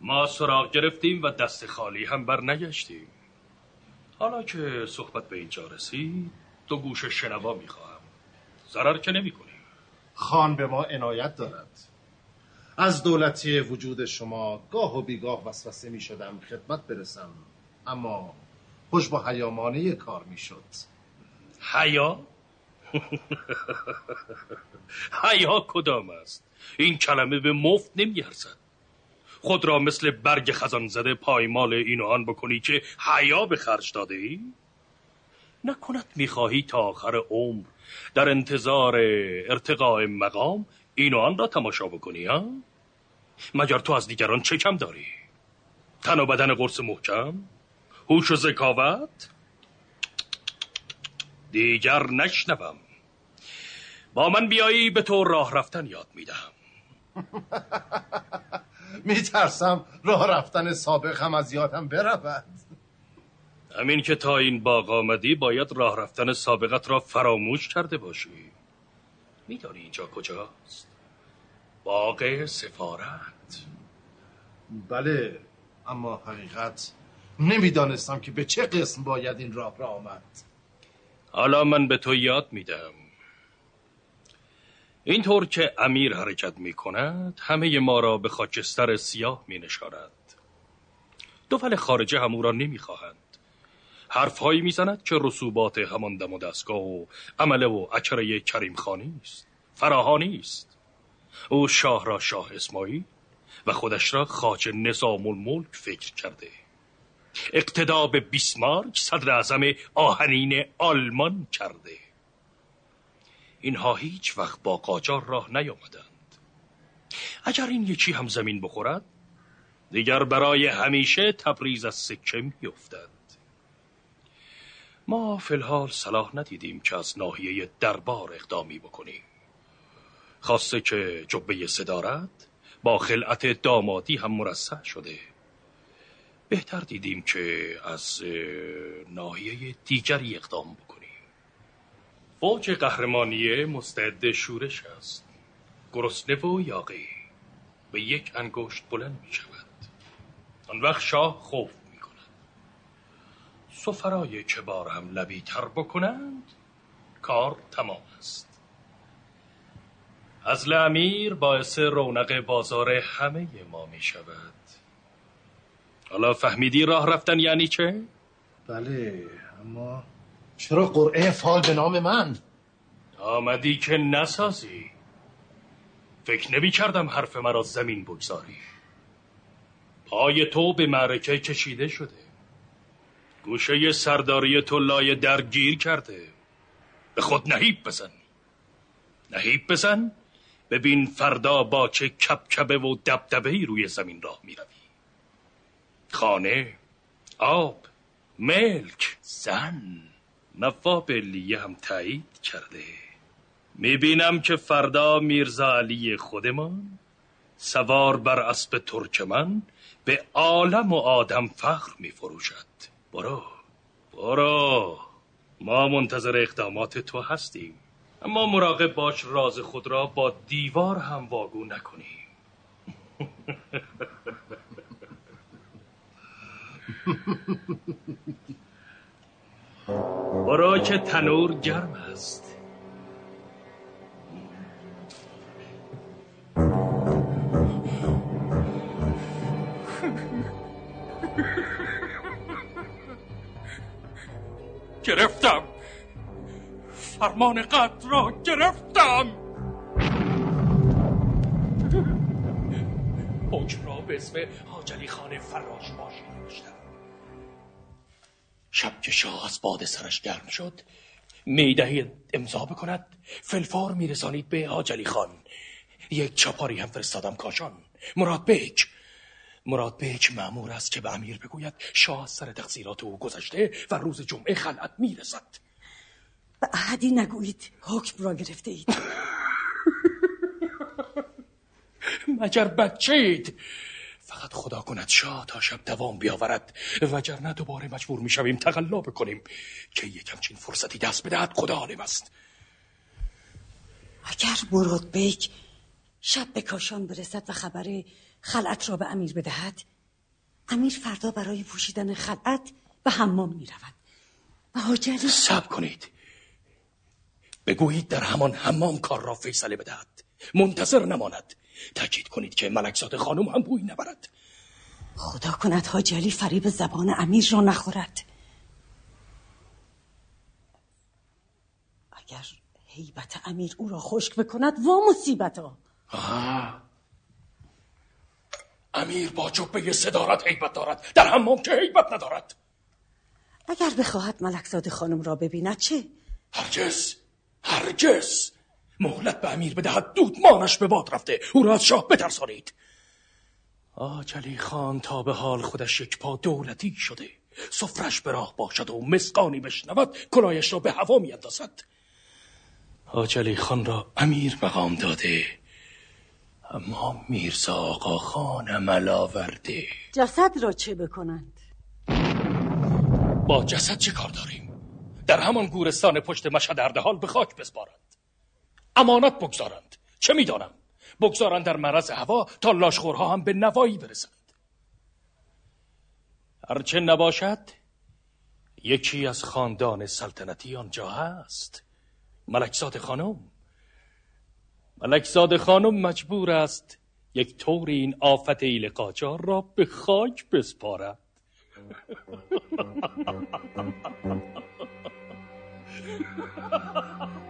ما سراغ گرفتیم و دست خالی هم بر نگشتیم. حالا که صحبت به اینجا رسید دو گوش شنوا می‌خواهم ضرر که نمی کنیم. خان به ما عنایت دارد. از دولتی وجود شما گاه و بیگاه وسوسه می شدم خدمت برسم. اما خوش با حیامانه کار می شد. حیا؟ [laughs] حیا کدام است این کلمه به مفت نمیارزد خود را مثل برگ خزان زده پایمال این و آن بکنی که حیا به خرج داده ای؟ نکند می‌خواهی تا آخر عمر در انتظار ارتقاء مقام این و آن را تماشا بکنی ها؟ مگر تو از دیگران چه کم داری؟ تن و بدن قرص محکم؟ هوش و ذکاوت؟ دیگر نشنوم. با من بیایی به تو راه رفتن یاد می‌دهم. [laughs] میترسم راه رفتن سابق هم از یادم برود. همین که تا این باغ آمدی باید راه رفتن سابقت را فراموش کرده باشی. میدانی اینجا کجاست؟ باغ سفارت. بله اما حقیقت نمی‌دانستم که به چه قسم باید این راه را آمد. حالا من به تو یاد میدم. اینطور که امیر حرکت می کند همه ما را به خاکستر سیاه می نشارد دو خارجه هم او را نمی خواهند حرفهایی می‌زند که رسوبات همان دم و دستگاه و عمله و اکره کریم خانی است فراهانی است. او شاه را شاه اسماعیل و خودش را خاچ نظام الملک فکر کرده. اقتدا به بیسمارک صدر اعظم آهنین آلمان کرده. اینها هیچ وقت با قاجار راه نیامدند. اگر این یکی هم زمین بخورد دیگر برای همیشه تبریز از سکه میافتد. ما فلحال صلاح ندیدیم که از ناحیه دربار اقدامی بکنیم. خواسته که جبه صدارت با خلعت دامادی هم مرسح شده. بهتر دیدیم که از ناحیه دیگری اقدام بکنیم. فوج قهرمانیه مستعد شورش است. گرسنه و یاقی به یک انگشت بلند می شود. آن وقت شاه خوف می کند. سفرای کبار هم لبی تر بکنند کار تمام است. از امیر باعث رونق بازار همه ما می شود. حالا فهمیدی راه رفتن یعنی چه؟ بله اما چرا قرعه فال به نام من؟ آمدی که نسازی. فکر نمی کردم حرف مرا زمین بگذاری. پای تو به معرکه کشیده شده. گوشه سرداری تو لای درگیر کرده. به خود نهیب بزن. نهیب بزن ببین فردا با چه کبکبه و دبدبه روی زمین راه می روی خانه آب ملک زن نواب لیه هم تایید کرده. می‌بینم که فردا میرزا علی خودمان سوار بر اسب ترکمن به عالم و آدم فخر میفروشد. برو برو. ما منتظر اقدامات تو هستیم. اما مراقب باش راز خود را با دیوار هم واگو نکنیم. [laughs] برو که تنور گرم است. گرفتم. فرمان قتل را گرفتم. حکم را به اسم حاجلی خانه فراش باشی شب که شاه از باد سرش گرم شد می‌دهید امضا بکند. فلفار میرسانید به حاجلی خان. یک چپاری هم فرستادم کاشان. مراد بیک. مراد بیک معمور است که به امیر بگوید شاه از سر تقصیرات او گذشته و روز جمعه خلعت می‌رسد احدی نگویید حکم را گرفته اید. [laughs] مگر بچه اید فقط خدا کند شاه تا شب دوام بیاورد. وگرنه دوباره مجبور می‌شویم تقلا بکنیم. که یک همچین فرصتی دست بدهد خدا عالم است. اگر مراد بیک شب به کاشان برسد و خبر خلعت را به امیر بدهد امیر فردا برای پوشیدن خلعت به حمام می رود و حاجلی سب کنید. بگویید در همان حمام کار را فیصله بدهد. منتظر نماند. تاکید کنید که ملکزاد خانم هم بوی نبرد. خدا کند حاجلی فریب زبان امیر را نخورد. اگر حیبت امیر او را خشک بکند وا مصیبت ها امیر با جبه صدارت حیبت دارد. در حمام که حیبت ندارد. اگر بخواهد ملکزاد خانم را ببیند چه؟ هرگز. هرگز. مهلت به امیر بدهد. دودمانش به باد رفته. او را از شاه بترسانید آجلی خان تا به حال خودش یک پا دولتی شده. سفرش به راه باشد و مسقانی بشنود. کلایش را به هوا میاندازد. آجلی خان را امیر مقام داده. اما میرزا آقا خان عمل آورده. جسد را چه بکنند؟ با جسد چه کار داریم؟ در همان گورستان پشت مشهد حال به خاک بسپارند امانت بگذارند. چه می‌دانم؟ بگذارند در مرز هوا تا لاشخورها هم به نوایی برسند. هرچه نباشد یکی از خاندان سلطنتی آنجا هست. ملکزاد خانم. ملکزاد خانم مجبور است یک طور این آفت ایل قاجار را به خاک بسپارد. [laughs]